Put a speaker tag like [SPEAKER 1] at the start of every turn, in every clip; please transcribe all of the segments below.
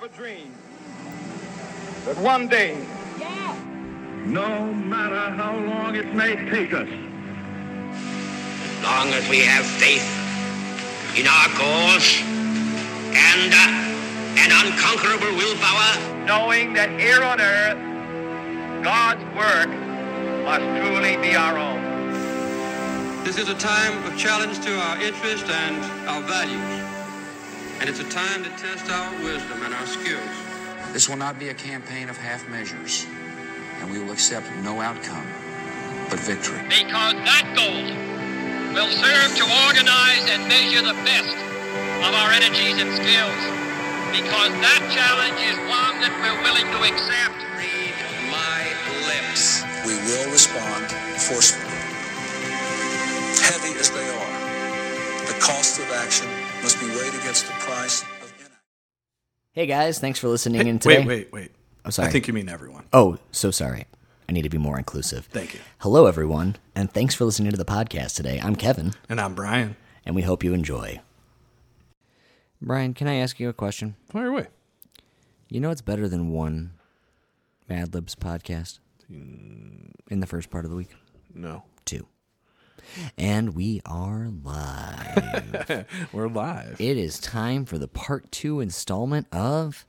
[SPEAKER 1] have a dream that one day,
[SPEAKER 2] No matter how long it may take us, as
[SPEAKER 3] long as we have faith in our cause and uh, an unconquerable willpower,
[SPEAKER 1] knowing that here on earth, God's work must truly be our own.
[SPEAKER 4] This is a time of challenge to our interest and our values. And it's a time to test our wisdom and our skills.
[SPEAKER 5] This will not be a campaign of half measures, and we will accept no outcome but victory.
[SPEAKER 6] because that goal will serve to organize and measure the best of our energies and skills. Because that challenge is one that we're willing to accept.
[SPEAKER 3] read my lips.
[SPEAKER 7] We will respond forcefully. Heavy as they are, the cost of action must be weighed against the price of inaction.
[SPEAKER 8] Hey guys, thanks for listening in today.
[SPEAKER 9] Wait, wait, wait.
[SPEAKER 8] I'm sorry.
[SPEAKER 9] I think you mean everyone.
[SPEAKER 8] Oh, so sorry. I need to be more inclusive.
[SPEAKER 9] Thank you.
[SPEAKER 8] Hello, everyone, and thanks for listening to the podcast today. I'm Kevin,
[SPEAKER 9] And I'm Brian.
[SPEAKER 8] and we hope you enjoy. Brian, can I ask you a question?
[SPEAKER 9] Fire away.
[SPEAKER 8] You know it's better than one Mad Libs podcast mm. in the first part of the week?
[SPEAKER 9] No.
[SPEAKER 8] Two. And we are live.
[SPEAKER 9] We're live.
[SPEAKER 8] it is time for the part two installment of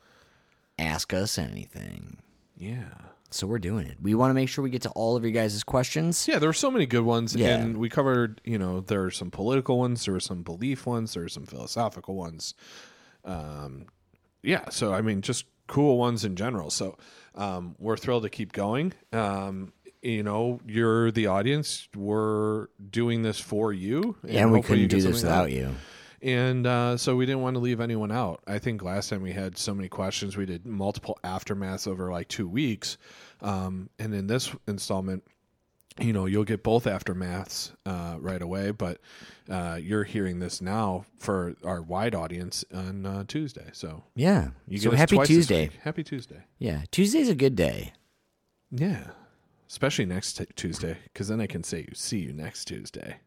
[SPEAKER 8] Ask Us Anything.
[SPEAKER 9] yeah.
[SPEAKER 8] So we're doing it. We want to make sure we get to all of your guys' questions.
[SPEAKER 9] Yeah, there were so many good ones,
[SPEAKER 8] Yeah.
[SPEAKER 9] and we covered. You know, there are some political ones, there were some belief ones, there were some philosophical ones. Um, yeah, so I mean, just cool ones in general. So um, we're thrilled to keep going. Um, you know, you're the audience. We're doing this for you,
[SPEAKER 8] and we
[SPEAKER 9] hopefully you
[SPEAKER 8] couldn't do this
[SPEAKER 9] something out.
[SPEAKER 8] without you.
[SPEAKER 9] And uh, so we didn't want to leave anyone out. I think last time we had so many questions, we did multiple aftermaths over like two weeks. Um, and in this installment, you know, you'll get both aftermaths uh, right away, but uh, you're hearing this now for our wide audience on uh, Tuesday. So
[SPEAKER 8] Yeah.
[SPEAKER 9] you
[SPEAKER 8] so happy Tuesday.
[SPEAKER 9] Happy Tuesday.
[SPEAKER 8] Yeah. Tuesday's a good day.
[SPEAKER 9] Yeah. Especially next t- Tuesday, because then I can say you see you next Tuesday.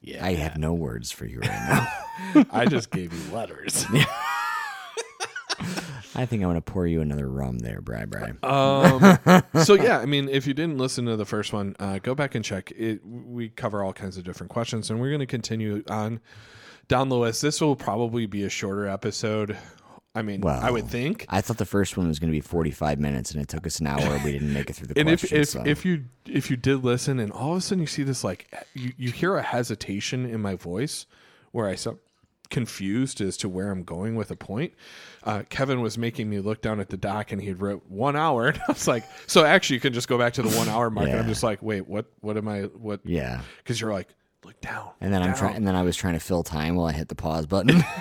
[SPEAKER 9] Yeah.
[SPEAKER 8] I have no words for you right now.
[SPEAKER 9] I just gave you letters.
[SPEAKER 8] I think I'm going to pour you another rum there, Bri Bri.
[SPEAKER 9] Um, so yeah, I mean, if you didn't listen to the first one, uh, go back and check it. We cover all kinds of different questions, and we're going to continue on down the list. This will probably be a shorter episode. I mean,
[SPEAKER 8] Well,
[SPEAKER 9] I would think.
[SPEAKER 8] I thought the first one was going to be 45 minutes, and it took us an hour. We didn't make it through the
[SPEAKER 9] And if if,
[SPEAKER 8] so.
[SPEAKER 9] if you if you did listen, and all of a sudden you see this like you, you hear a hesitation in my voice, where I sound confused as to where I'm going with a point. Uh, Kevin was making me look down at the doc, and he had wrote one hour, and I was like, so actually you can just go back to the one hour mark, and I'm just like, wait, what? What am I? What?
[SPEAKER 8] yeah.
[SPEAKER 9] because you're like, look down.
[SPEAKER 8] And then I'm trying, and then I was trying to fill time while I hit the pause button.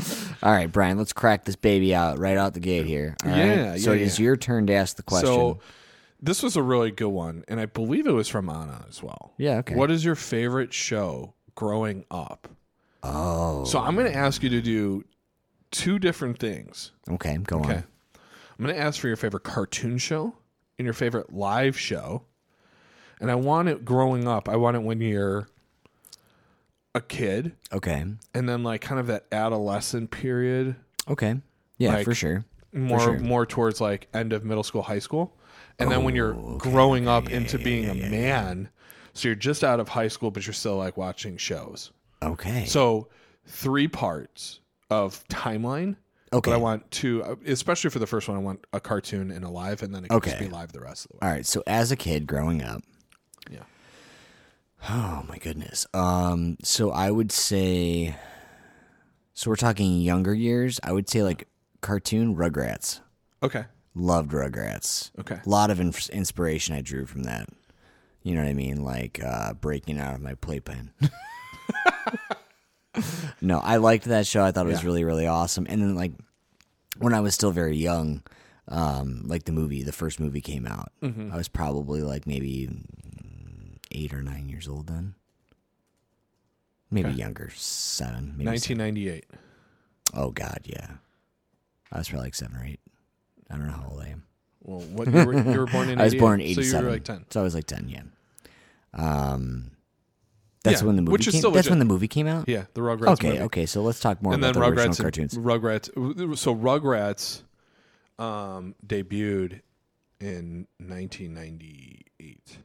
[SPEAKER 8] All right, Brian, let's crack this baby out right out the gate here. All right?
[SPEAKER 9] Yeah,
[SPEAKER 8] So
[SPEAKER 9] yeah,
[SPEAKER 8] it's
[SPEAKER 9] yeah.
[SPEAKER 8] your turn to ask the question.
[SPEAKER 9] So this was a really good one, and I believe it was from Anna as well.
[SPEAKER 8] Yeah, okay.
[SPEAKER 9] What is your favorite show growing up?
[SPEAKER 8] oh,
[SPEAKER 9] So I'm going to ask you to do two different things.
[SPEAKER 8] okay, go
[SPEAKER 9] Okay.
[SPEAKER 8] on.
[SPEAKER 9] I'm going to ask for your favorite cartoon show and your favorite live show. And I want it growing up. I want it when you're a kid
[SPEAKER 8] Okay,
[SPEAKER 9] and then like kind of that adolescent period,
[SPEAKER 8] okay, yeah,
[SPEAKER 9] Like,
[SPEAKER 8] for sure.
[SPEAKER 9] more
[SPEAKER 8] sure.
[SPEAKER 9] more towards like end of middle school, high school. And then when you're oh, growing up into being a man, so you're just out of high school but you're still like watching shows.
[SPEAKER 8] Okay,
[SPEAKER 9] So three parts of timeline.
[SPEAKER 8] Okay.
[SPEAKER 9] But I want to, uh, especially for the first one, I want a cartoon and a live, and then it can just
[SPEAKER 8] Okay.
[SPEAKER 9] be live the rest of the way.
[SPEAKER 8] all right. So as a kid growing up,
[SPEAKER 9] Yeah.
[SPEAKER 8] Oh my goodness. Um, so I would say, so we're talking younger years. I would say like cartoon Rugrats.
[SPEAKER 9] Okay.
[SPEAKER 8] Loved Rugrats.
[SPEAKER 9] Okay.
[SPEAKER 8] A lot of ins- inspiration I drew from that. You know what I mean? Like uh, breaking out of my playpen. no, I liked that show. I thought it was
[SPEAKER 9] Yeah.
[SPEAKER 8] really, really awesome. And then, like, when I was still very young, um, like the movie, the first movie came out.
[SPEAKER 9] Mm-hmm.
[SPEAKER 8] I was probably like maybe eight or nine years old then. Maybe
[SPEAKER 9] Okay.
[SPEAKER 8] younger, seven. Maybe seven.
[SPEAKER 9] 1998.
[SPEAKER 8] Oh, God, yeah. I was probably like seven or eight. I don't know how old I am.
[SPEAKER 9] Well, what you were, you were born in
[SPEAKER 8] I was born in 87.
[SPEAKER 9] So you were like 10.
[SPEAKER 8] So I was like 10, yeah. Um, That's
[SPEAKER 9] Yeah,
[SPEAKER 8] when the movie
[SPEAKER 9] which is
[SPEAKER 8] came.
[SPEAKER 9] still
[SPEAKER 8] That's
[SPEAKER 9] legit.
[SPEAKER 8] when the movie came out.
[SPEAKER 9] Yeah, the Rugrats.
[SPEAKER 8] Okay,
[SPEAKER 9] movie.
[SPEAKER 8] okay. So let's talk more
[SPEAKER 9] and
[SPEAKER 8] about
[SPEAKER 9] then
[SPEAKER 8] the original
[SPEAKER 9] Rugrats.
[SPEAKER 8] cartoons.
[SPEAKER 9] Rugrats. So Rugrats um, debuted in 1998,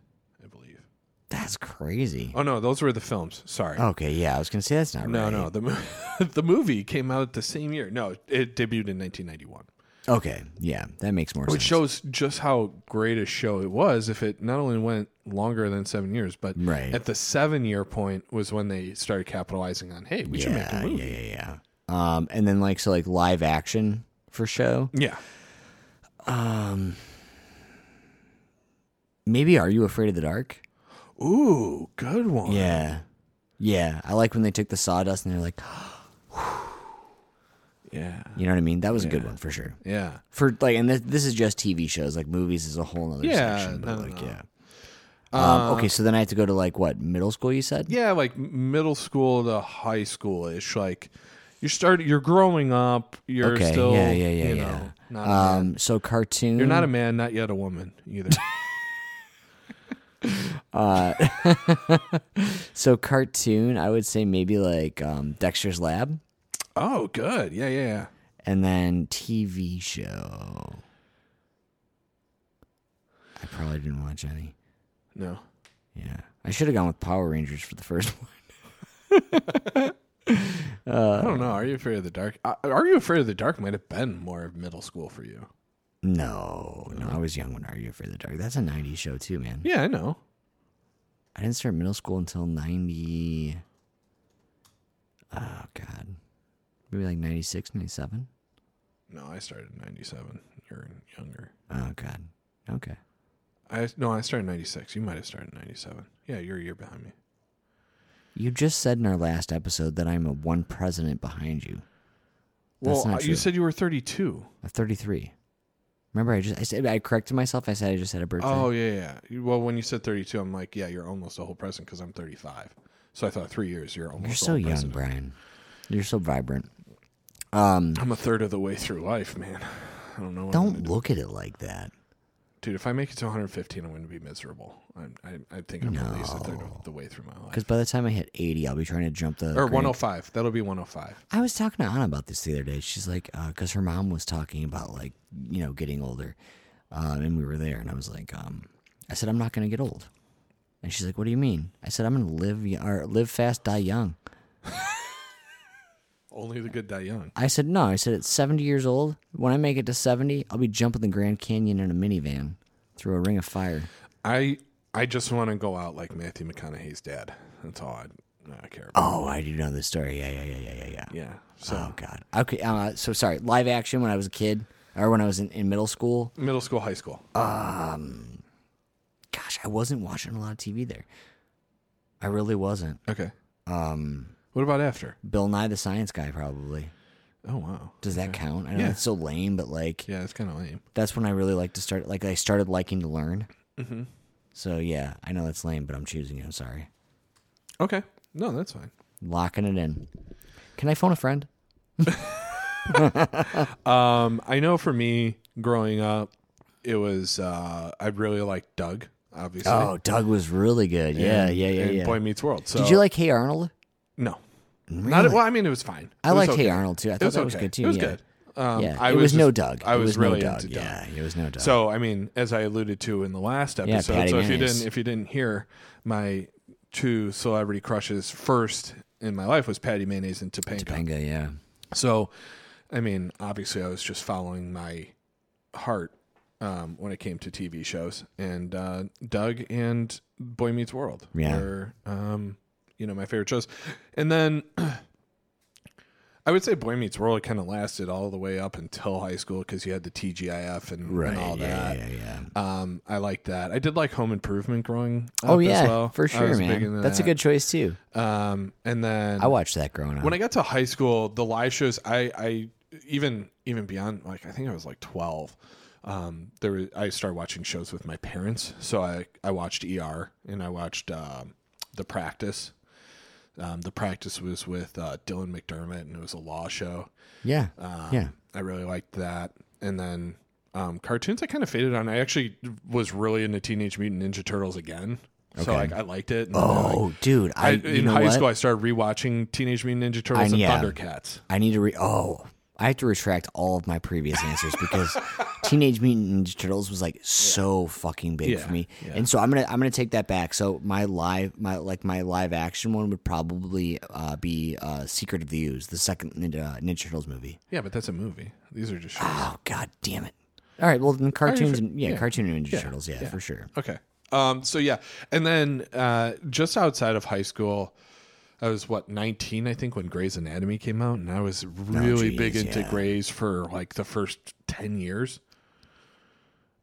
[SPEAKER 9] I believe.
[SPEAKER 8] That's crazy.
[SPEAKER 9] Oh no, those were the films. Sorry.
[SPEAKER 8] Okay, yeah, I was gonna say that's not
[SPEAKER 9] no,
[SPEAKER 8] right.
[SPEAKER 9] no. The mo- the movie came out the same year. No, it debuted in 1991.
[SPEAKER 8] Okay, yeah, that makes more sense.
[SPEAKER 9] Which
[SPEAKER 8] sense.
[SPEAKER 9] shows just how great a show it was. If it not only went longer than seven years, but
[SPEAKER 8] Right.
[SPEAKER 9] at the seven year point was when they started capitalizing on, hey, we should make a
[SPEAKER 8] yeah,
[SPEAKER 9] movie.
[SPEAKER 8] yeah, yeah, yeah. Um, and then like so like live action for show.
[SPEAKER 9] Yeah.
[SPEAKER 8] Um, maybe Are You Afraid of the Dark?
[SPEAKER 9] Ooh, good one.
[SPEAKER 8] Yeah, yeah. I like when they took the sawdust and they're like,
[SPEAKER 9] Yeah.
[SPEAKER 8] you know what I mean? That was a good
[SPEAKER 9] Yeah.
[SPEAKER 8] one for sure.
[SPEAKER 9] Yeah.
[SPEAKER 8] For like, and this, this is just TV shows. Like movies is a whole other
[SPEAKER 9] Yeah,
[SPEAKER 8] section. But
[SPEAKER 9] no,
[SPEAKER 8] like,
[SPEAKER 9] no.
[SPEAKER 8] yeah. Um,
[SPEAKER 9] Uh,
[SPEAKER 8] okay, so then I have to go to like what middle school? You said?
[SPEAKER 9] Yeah, like middle school to high school ish. Like you start, you're growing up. You're
[SPEAKER 8] okay.
[SPEAKER 9] still,
[SPEAKER 8] yeah, yeah, yeah,
[SPEAKER 9] you
[SPEAKER 8] yeah.
[SPEAKER 9] know, not a man.
[SPEAKER 8] um, so cartoon.
[SPEAKER 9] You're not a man, not yet a woman either.
[SPEAKER 8] Uh, so cartoon, I would say maybe like um, Dexter's Lab,
[SPEAKER 9] oh, good. Yeah, yeah, yeah.
[SPEAKER 8] and then TV show. I probably didn't watch any.
[SPEAKER 9] No.
[SPEAKER 8] Yeah, I should have gone with Power Rangers for the first one.
[SPEAKER 9] I don't know. Are you afraid of the dark? Uh, Are you afraid of the dark? Might have been more of middle school for you.
[SPEAKER 8] No, no, I was young when Are You Afraid of the Dark? That's a '90s show too, man.
[SPEAKER 9] Yeah, I know.
[SPEAKER 8] I didn't start middle school until '90. Oh God, maybe like '96, '97.
[SPEAKER 9] No, I started in '97. You're younger.
[SPEAKER 8] Oh God. Okay.
[SPEAKER 9] I no, I started in '96. You might have started in '97. Yeah, you're a year behind me.
[SPEAKER 8] You just said in our last episode that I'm a one president behind you. That's
[SPEAKER 9] Well,
[SPEAKER 8] not
[SPEAKER 9] uh, you said you were 32.
[SPEAKER 8] I'm 33. Remember, I just I said I corrected myself. I said I just had a birthday.
[SPEAKER 9] Oh yeah, yeah. Well, when you said 32, I'm like, yeah, you're almost a whole president because I'm 35. So I thought three years, you're almost.
[SPEAKER 8] you're so young,
[SPEAKER 9] president.
[SPEAKER 8] Brian. You're so vibrant. Um,
[SPEAKER 9] I'm a third of the way through life, man. I don't know. What I'm gonna
[SPEAKER 8] don't
[SPEAKER 9] do.
[SPEAKER 8] look at it like that.
[SPEAKER 9] Dude. If I make it to 115, I'm going to be miserable. I'm, I, I think I'm at least a third of the way through my life.
[SPEAKER 8] Because by the time I hit 80, I'll be trying to jump the.
[SPEAKER 9] Or
[SPEAKER 8] Grand-
[SPEAKER 9] 105. That'll be 105.
[SPEAKER 8] I was talking to Anna about this the other day. She's like, because her mom was talking about like you know getting older, um, and we were there, and I was like, um, I said I'm not gonna get old, and she's like, What do you mean? I said I'm gonna live y- or live fast, die young.
[SPEAKER 9] Only the good die young.
[SPEAKER 8] I said no. I said at 70 years old, when I make it to 70, I'll be jumping the Grand Canyon in a minivan through a ring of fire.
[SPEAKER 9] I I just want to go out like Matthew McConaughey's dad. That's all I, I care about.
[SPEAKER 8] Oh, I do know this story. Yeah, yeah, yeah, yeah, yeah, yeah.
[SPEAKER 9] Yeah. So
[SPEAKER 8] Oh God. Okay. Uh, so sorry. Live action when I was a kid, or when I was in, in middle school.
[SPEAKER 9] middle school, high school.
[SPEAKER 8] Um, gosh, I wasn't watching a lot of TV there. I really wasn't.
[SPEAKER 9] okay.
[SPEAKER 8] Um,
[SPEAKER 9] What about after?
[SPEAKER 8] Bill Nye the Science Guy, probably.
[SPEAKER 9] Oh wow.
[SPEAKER 8] Does that
[SPEAKER 9] Okay.
[SPEAKER 8] count? I know
[SPEAKER 9] Yeah.
[SPEAKER 8] it's so lame, but like,
[SPEAKER 9] Yeah, it's kind of lame.
[SPEAKER 8] that's when I really like to start. Like, I started liking to learn.
[SPEAKER 9] Mm-hmm.
[SPEAKER 8] So yeah, I know that's lame, but I'm choosing it. I'm sorry.
[SPEAKER 9] Okay. No, that's fine.
[SPEAKER 8] Locking it in. Can I phone a friend?
[SPEAKER 9] Um, I know for me growing up, it was uh, I really liked Doug. Obviously.
[SPEAKER 8] Oh, Doug was really good. Yeah,
[SPEAKER 9] And-
[SPEAKER 8] yeah, yeah,
[SPEAKER 9] and
[SPEAKER 8] yeah.
[SPEAKER 9] Boy Meets World. So
[SPEAKER 8] Did you like Hey Arnold?
[SPEAKER 9] No.
[SPEAKER 8] Really?
[SPEAKER 9] Not well. I mean, it was fine.
[SPEAKER 8] I
[SPEAKER 9] was
[SPEAKER 8] liked
[SPEAKER 9] okay.
[SPEAKER 8] Hey Arnold too. I thought
[SPEAKER 9] was
[SPEAKER 8] that was
[SPEAKER 9] okay.
[SPEAKER 8] good too.
[SPEAKER 9] It was
[SPEAKER 8] yeah.
[SPEAKER 9] good. Um,
[SPEAKER 8] yeah,
[SPEAKER 9] I
[SPEAKER 8] it was, no
[SPEAKER 9] just-
[SPEAKER 8] Doug.
[SPEAKER 9] I was,
[SPEAKER 8] was
[SPEAKER 9] really
[SPEAKER 8] no Doug.
[SPEAKER 9] Doug.
[SPEAKER 8] Yeah, it was no Doug.
[SPEAKER 9] So I mean, as I alluded to in the last
[SPEAKER 8] Yeah,
[SPEAKER 9] episode,
[SPEAKER 8] Patty
[SPEAKER 9] so if you didn't if you didn't hear my two celebrity crushes first in my life was Patty Mayonnaise and Topanga.
[SPEAKER 8] Topanga, yeah.
[SPEAKER 9] So, I mean, obviously, I was just following my heart um, when it came to TV shows, and uh, Doug and Boy Meets World
[SPEAKER 8] Yeah.
[SPEAKER 9] were, um, you know, my favorite shows. And then I would say Boy Meets World kind of lasted all the way up until high school because you had the TGIF and,
[SPEAKER 8] Right.
[SPEAKER 9] and all
[SPEAKER 8] yeah,
[SPEAKER 9] that.
[SPEAKER 8] yeah, yeah.
[SPEAKER 9] Um, I like that. I did like Home Improvement growing up
[SPEAKER 8] Oh
[SPEAKER 9] as
[SPEAKER 8] yeah,
[SPEAKER 9] well.
[SPEAKER 8] for
[SPEAKER 9] I
[SPEAKER 8] sure,
[SPEAKER 9] was big
[SPEAKER 8] man.
[SPEAKER 9] into
[SPEAKER 8] That's a
[SPEAKER 9] that.
[SPEAKER 8] good choice too.
[SPEAKER 9] Um, and then
[SPEAKER 8] I watched that growing up.
[SPEAKER 9] when I got to high school, the live shows, I, I even even beyond like I think I was like twelve. Um, there was, I started watching shows with my parents, so I I watched ER and I watched um, The Practice. Um, the Practice was with uh, Dylan McDermott, and it was a law show.
[SPEAKER 8] yeah,
[SPEAKER 9] Um,
[SPEAKER 8] yeah.
[SPEAKER 9] I really liked that. And then um, cartoons, I kind of faded on. I actually was really into Teenage Mutant Ninja Turtles again So like I liked it. and,
[SPEAKER 8] Oh,
[SPEAKER 9] like,
[SPEAKER 8] dude, I,
[SPEAKER 9] I, in high
[SPEAKER 8] what?
[SPEAKER 9] school I started rewatching Teenage Mutant Ninja Turtles and
[SPEAKER 8] yeah.
[SPEAKER 9] Thundercats.
[SPEAKER 8] I need to re. Oh, I have to retract all of my previous answers because Teenage Mutant Ninja Turtles was like so fucking big
[SPEAKER 9] Yeah,
[SPEAKER 8] for me,
[SPEAKER 9] yeah.
[SPEAKER 8] and so I'm gonna I'm gonna take that back. So my live my like my live action one would probably uh, be uh, Secret of the Ooze, the second Ninja, Ninja Turtles movie.
[SPEAKER 9] Yeah, but that's a movie. These are just shows.
[SPEAKER 8] Oh god damn it! All right, well then cartoons, yeah,
[SPEAKER 9] yeah.
[SPEAKER 8] cartoon Ninja
[SPEAKER 9] Yeah,
[SPEAKER 8] Turtles, yeah,
[SPEAKER 9] yeah.
[SPEAKER 8] for sure.
[SPEAKER 9] Okay. Um. So yeah, and then uh, just outside of high school, I was what nineteen, I think, when Grey's Anatomy came out, and I was really
[SPEAKER 8] geez,
[SPEAKER 9] big into
[SPEAKER 8] yeah.
[SPEAKER 9] Grey's for like the first ten years.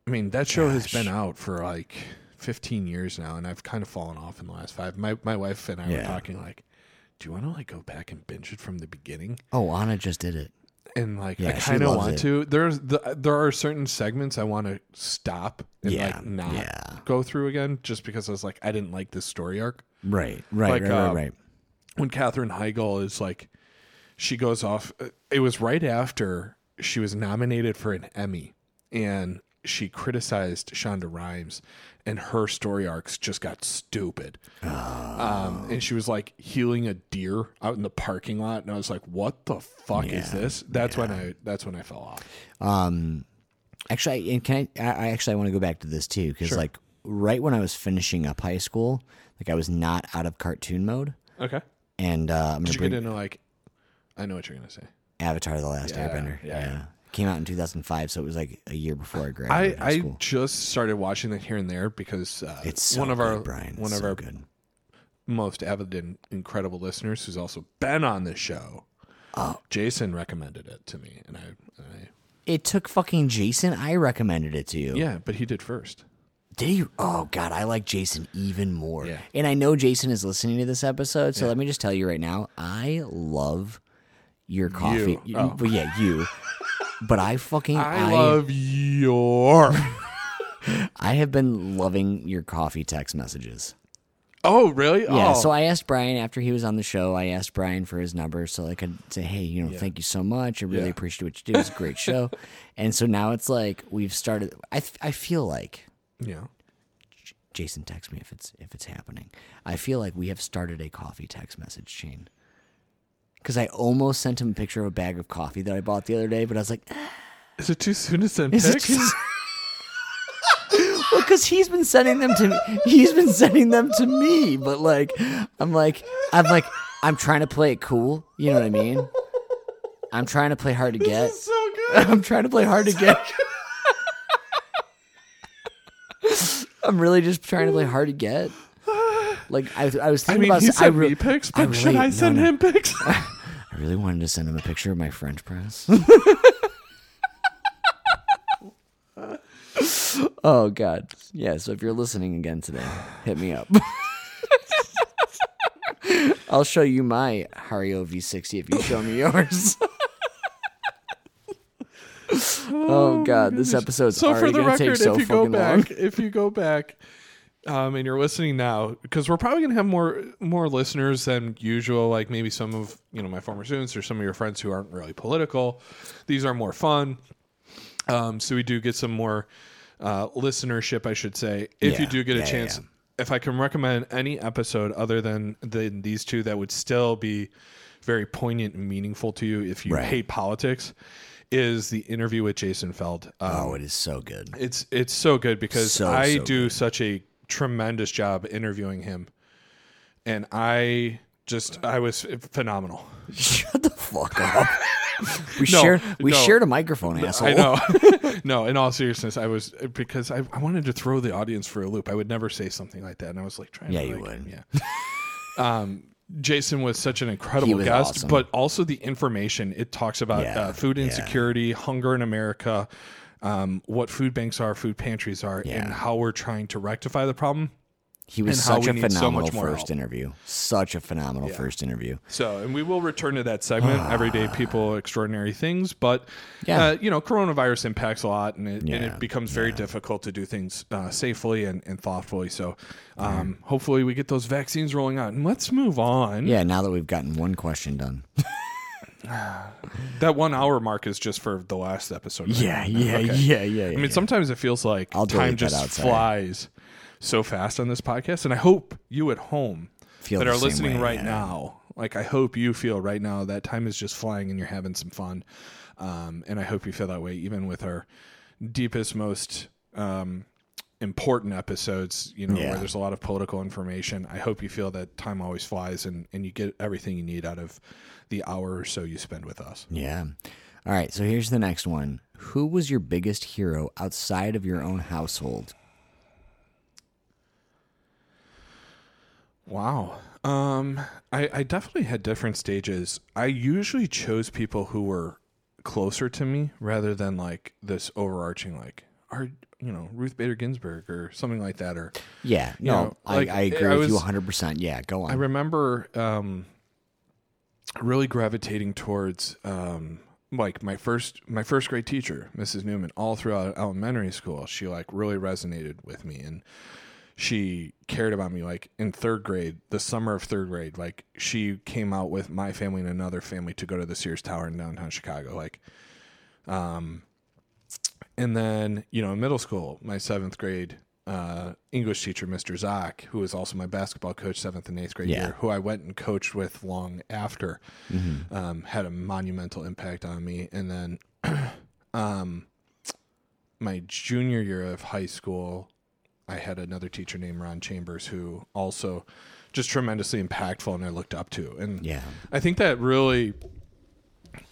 [SPEAKER 9] I mean, that show has been out for like fifteen years now, and I've kind of fallen off in the last five. My my wife and I were talking like, do you want to like go back and binge it from the beginning?
[SPEAKER 8] Oh, Anna just did it.
[SPEAKER 9] and like
[SPEAKER 8] Yeah,
[SPEAKER 9] I kind of want
[SPEAKER 8] it.
[SPEAKER 9] to. There's the, there are certain segments I want to stop and
[SPEAKER 8] Yeah,
[SPEAKER 9] like not
[SPEAKER 8] yeah.
[SPEAKER 9] go through again, just because I was like I didn't like this story arc.
[SPEAKER 8] Right, right,
[SPEAKER 9] Like,
[SPEAKER 8] right,
[SPEAKER 9] uh,
[SPEAKER 8] right, right.
[SPEAKER 9] When Katherine Heigl is like, she goes off. It was right after she was nominated for an Emmy, and she criticized Shonda Rhimes, and her story arcs just got stupid. Um, and she was like healing a deer out in the parking lot, and I was like, "What the fuck is this?" That's when I that's when I fell off.
[SPEAKER 8] Um, actually, I- and can I? I I actually I want to go back to this too because
[SPEAKER 9] Sure.
[SPEAKER 8] like right when I was finishing up high school, like I was not out of cartoon mode,
[SPEAKER 9] Okay.
[SPEAKER 8] And uh, I'm
[SPEAKER 9] Did you
[SPEAKER 8] bring
[SPEAKER 9] get into like? I know what you're gonna say.
[SPEAKER 8] Avatar: The Last
[SPEAKER 9] Yeah,
[SPEAKER 8] Airbender.
[SPEAKER 9] yeah,
[SPEAKER 8] Yeah.
[SPEAKER 9] yeah.
[SPEAKER 8] came out in 2005, so it was like a year before I
[SPEAKER 9] I
[SPEAKER 8] graduated
[SPEAKER 9] I
[SPEAKER 8] school.
[SPEAKER 9] just started watching it here and there because uh,
[SPEAKER 8] It's so
[SPEAKER 9] one of
[SPEAKER 8] good,
[SPEAKER 9] our
[SPEAKER 8] Brian.
[SPEAKER 9] one
[SPEAKER 8] It's
[SPEAKER 9] of
[SPEAKER 8] so
[SPEAKER 9] our
[SPEAKER 8] good.
[SPEAKER 9] most avid and incredible listeners who's also been on this show.
[SPEAKER 8] Oh.
[SPEAKER 9] Jason recommended it to me, and I, and I
[SPEAKER 8] It took fucking Jason. I recommended it to you.
[SPEAKER 9] yeah, but he did first.
[SPEAKER 8] Did you? Oh God, I like Jason even more.
[SPEAKER 9] Yeah.
[SPEAKER 8] And I know Jason is listening to this episode, so let me just tell you right now, I love your coffee.
[SPEAKER 9] You. Oh.
[SPEAKER 8] But yeah, you. But I fucking
[SPEAKER 9] I, love your.
[SPEAKER 8] I have been loving your coffee text messages.
[SPEAKER 9] oh really?
[SPEAKER 8] Yeah.
[SPEAKER 9] Oh.
[SPEAKER 8] So I asked Brian after he was on the show. I asked Brian for his number so I could say, "Hey, you know, thank you so much. I really
[SPEAKER 9] Yeah.
[SPEAKER 8] appreciate what you do. It's a great show." and so now it's like we've started. I th- I feel like
[SPEAKER 9] yeah.
[SPEAKER 8] Jason text me if it's if it's happening. I feel like we have started a coffee text message chain. Because I almost sent him a picture of a bag of coffee that I bought the other day, but I was like, ah.
[SPEAKER 9] Is it too soon to send
[SPEAKER 8] Is it
[SPEAKER 9] pics?
[SPEAKER 8] too- well, because he's been sending them to me. He's been sending them to me, but like, I'm like, I'm like, I'm trying to play it cool. You know what I mean? I'm trying to play hard to get.
[SPEAKER 9] so good.
[SPEAKER 8] I'm trying to play hard to get. I'm really just trying to play hard to get. Like I, I was thinking I
[SPEAKER 9] mean,
[SPEAKER 8] about.
[SPEAKER 9] he
[SPEAKER 8] I
[SPEAKER 9] sent
[SPEAKER 8] re-
[SPEAKER 9] me pics,
[SPEAKER 8] I
[SPEAKER 9] but should
[SPEAKER 8] really-
[SPEAKER 9] I
[SPEAKER 8] no,
[SPEAKER 9] send
[SPEAKER 8] no.
[SPEAKER 9] him pics?
[SPEAKER 8] I really wanted to send him a picture of my French press. oh God, yeah. So if you're listening again today, hit me up. I'll show you my Hario V60 if you show me yours. oh God, this episode's
[SPEAKER 9] so
[SPEAKER 8] already
[SPEAKER 9] for the
[SPEAKER 8] gonna
[SPEAKER 9] record,
[SPEAKER 8] take so
[SPEAKER 9] if you go
[SPEAKER 8] fucking long.
[SPEAKER 9] back, if you go back, um, and you're listening now, because we're probably gonna have more more listeners than usual. Like maybe some of you know my former students or some of your friends who aren't really political. These are more fun. Um, so we do get some more uh, listenership, I should say. If you do get a
[SPEAKER 8] yeah, yeah,
[SPEAKER 9] chance,
[SPEAKER 8] yeah.
[SPEAKER 9] if I can recommend any episode other than than these two that would still be very poignant and meaningful to you if you
[SPEAKER 8] Right.
[SPEAKER 9] hate politics, is the interview with Jason Feld. Um,
[SPEAKER 8] Oh, it is so good.
[SPEAKER 9] it's it's so good because
[SPEAKER 8] So,
[SPEAKER 9] I
[SPEAKER 8] so
[SPEAKER 9] do
[SPEAKER 8] good.
[SPEAKER 9] such a tremendous job interviewing him, and I just I was phenomenal.
[SPEAKER 8] Shut the fuck up. We
[SPEAKER 9] No,
[SPEAKER 8] shared we
[SPEAKER 9] no.
[SPEAKER 8] shared a microphone, asshole.
[SPEAKER 9] I know. no, in all seriousness, I was because I, I wanted to throw the audience for a loop. I would never say something like that, and I was like trying.
[SPEAKER 8] Yeah,
[SPEAKER 9] to,
[SPEAKER 8] you
[SPEAKER 9] like,
[SPEAKER 8] would.
[SPEAKER 9] Yeah. um, Jason was such an incredible guest,
[SPEAKER 8] awesome.
[SPEAKER 9] but also the information it talks about
[SPEAKER 8] Yeah,
[SPEAKER 9] uh, food
[SPEAKER 8] yeah.
[SPEAKER 9] insecurity, hunger in America, um, what food banks are, food pantries are,
[SPEAKER 8] Yeah.
[SPEAKER 9] and how we're trying to rectify the problem.
[SPEAKER 8] He was such a
[SPEAKER 9] need so
[SPEAKER 8] phenomenal first
[SPEAKER 9] help.
[SPEAKER 8] interview. Such a phenomenal
[SPEAKER 9] Yeah.
[SPEAKER 8] first interview.
[SPEAKER 9] So, and we will return to that segment, everyday people, extraordinary things. But,
[SPEAKER 8] Yeah.
[SPEAKER 9] uh, you know, coronavirus impacts a lot, and it, and it becomes very difficult to do things uh, safely and, and thoughtfully. So, um, hopefully, we get those vaccines rolling out. And let's move on.
[SPEAKER 8] Yeah, now that we've gotten one question done.
[SPEAKER 9] That one hour mark is just for the last episode. right?
[SPEAKER 8] Yeah, yeah,
[SPEAKER 9] Okay.
[SPEAKER 8] yeah, yeah,
[SPEAKER 9] I mean,
[SPEAKER 8] yeah.
[SPEAKER 9] sometimes it feels like
[SPEAKER 8] I'll
[SPEAKER 9] time just flies so fast on this podcast, and I hope you at home
[SPEAKER 8] Feel
[SPEAKER 9] that are listening
[SPEAKER 8] way,
[SPEAKER 9] right
[SPEAKER 8] yeah.
[SPEAKER 9] now, like I hope you feel right now that time is just flying and you're having some fun, um, and I hope you feel that way even with our deepest, most um, important episodes. You know,
[SPEAKER 8] Yeah.
[SPEAKER 9] where there's a lot of political information. I hope you feel that time always flies and and you get everything you need out of the hour or so you spend with us.
[SPEAKER 8] Yeah. All right, so here's the next one. Who was your biggest hero outside of your own household?
[SPEAKER 9] Wow. Um, I, I definitely had different stages. I usually chose people who were closer to me rather than like this overarching like are you know Ruth Bader Ginsburg or something like that or
[SPEAKER 8] Yeah, no,
[SPEAKER 9] know, like,
[SPEAKER 8] I, I agree
[SPEAKER 9] I
[SPEAKER 8] with you 100%. Yeah, go on.
[SPEAKER 9] I remember um, really gravitating towards um, like my first my first grade teacher, Mrs. Newman, all throughout elementary school. She like really resonated with me, and she cared about me. Like in third grade, the summer of third grade, like she came out with my family and another family to go to the Sears Tower in downtown Chicago. Like, um, and then you know in middle school, my seventh grade uh, English teacher, Mr. Zock, who was also my basketball coach seventh and eighth grade
[SPEAKER 8] Yeah.
[SPEAKER 9] year, who I went and coached with long after,
[SPEAKER 8] Mm-hmm.
[SPEAKER 9] um, had a monumental impact on me. And then, um, my junior year of high school, I had another teacher named Ron Chambers who also just tremendously impactful and I looked up to. And
[SPEAKER 8] Yeah.
[SPEAKER 9] I think that really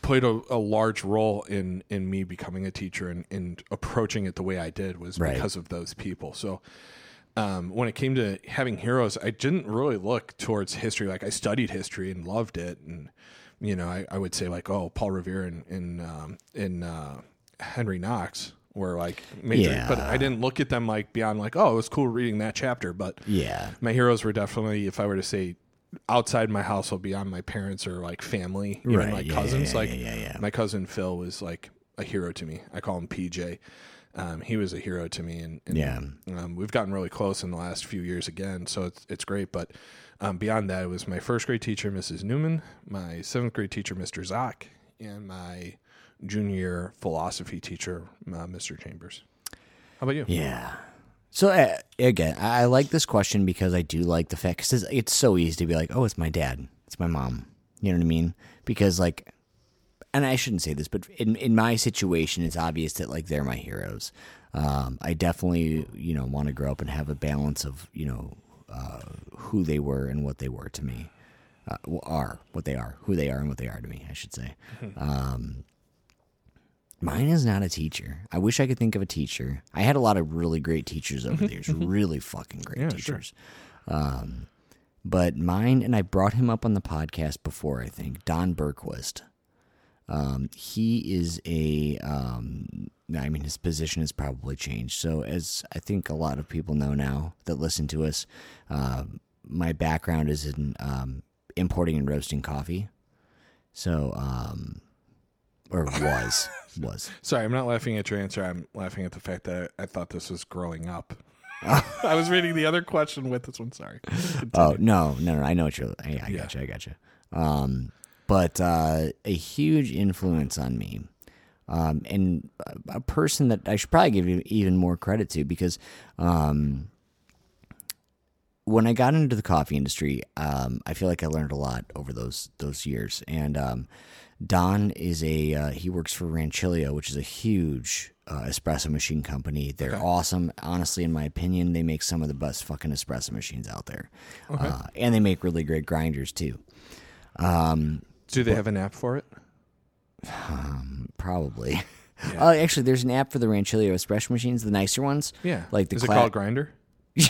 [SPEAKER 9] played a, a large role in in me becoming a teacher and, and approaching it the way I did was
[SPEAKER 8] Right.
[SPEAKER 9] because of those people. So um, when it came to having heroes, I didn't really look towards history. Like I studied history and loved it, and you know, I, I would say like, oh, Paul Revere and in um, in uh, Henry Knox were like major, but I didn't look at them like beyond like, oh, it was cool reading that chapter. But
[SPEAKER 8] yeah.
[SPEAKER 9] my heroes were definitely, if I were to say, outside my household, beyond my parents or like family, even
[SPEAKER 8] Right,
[SPEAKER 9] like
[SPEAKER 8] yeah,
[SPEAKER 9] cousins.
[SPEAKER 8] yeah,
[SPEAKER 9] like
[SPEAKER 8] yeah, yeah, yeah.
[SPEAKER 9] my cousin Phil was like a hero to me. I call him PJ. Um, he was a hero to me, and, and
[SPEAKER 8] Yeah.
[SPEAKER 9] um, we've gotten really close in the last few years again. So it's it's great. But um, beyond that, it was my first grade teacher, Mrs. Newman, my seventh grade teacher, Mr. Zock, and my junior philosophy teacher, uh, Mr. Chambers. How about you?
[SPEAKER 8] Yeah. So uh, again, I I like this question because I do like the fact because it's so easy to be like, oh, it's my dad, it's my mom. You know what I mean? Because like, and I shouldn't say this, but in in my situation, it's obvious that like they're my heroes. Um, I definitely you know want to grow up and have a balance of you know uh, who they were and what they were to me. Uh, are what they are, who they are, and what they are to me. I should say. Um, Mine is not a teacher. I wish I could think of a teacher. I had a lot of really great teachers over the years, really fucking great
[SPEAKER 9] Yeah, sure.
[SPEAKER 8] teachers. Um, but mine, and I brought him up on the podcast before, I think, Don Berquist. Um, he is a, um, I mean, his position has probably changed. So, as I think a lot of people know now that listen to us, um, my background is in um, importing and roasting coffee. So, um, or was, was.
[SPEAKER 9] Sorry, I'm not laughing at your answer. I'm laughing at the fact that I thought this was growing up. I was reading the other question with this one. Sorry.
[SPEAKER 8] Oh no, no, no! I know what you're. I, I
[SPEAKER 9] Yeah.
[SPEAKER 8] got you. I got you. Um, but uh, a huge influence on me, um, and a- a person that I should probably give you even more credit to because um, when I got into the coffee industry, um, I feel like I learned a lot over those those years. And um, Don is a uh, he works for Rancilio, which is a huge uh, espresso machine company. They're awesome. Honestly, in my opinion, they make some of the best fucking espresso machines out there, uh, and they make really great grinders too. Um,
[SPEAKER 9] Do they have an app for it?
[SPEAKER 8] probably. Oh, actually, there's an app for the Rancilio espresso machines, the nicer ones.
[SPEAKER 9] Yeah.
[SPEAKER 8] like the
[SPEAKER 9] Is it called Grinder?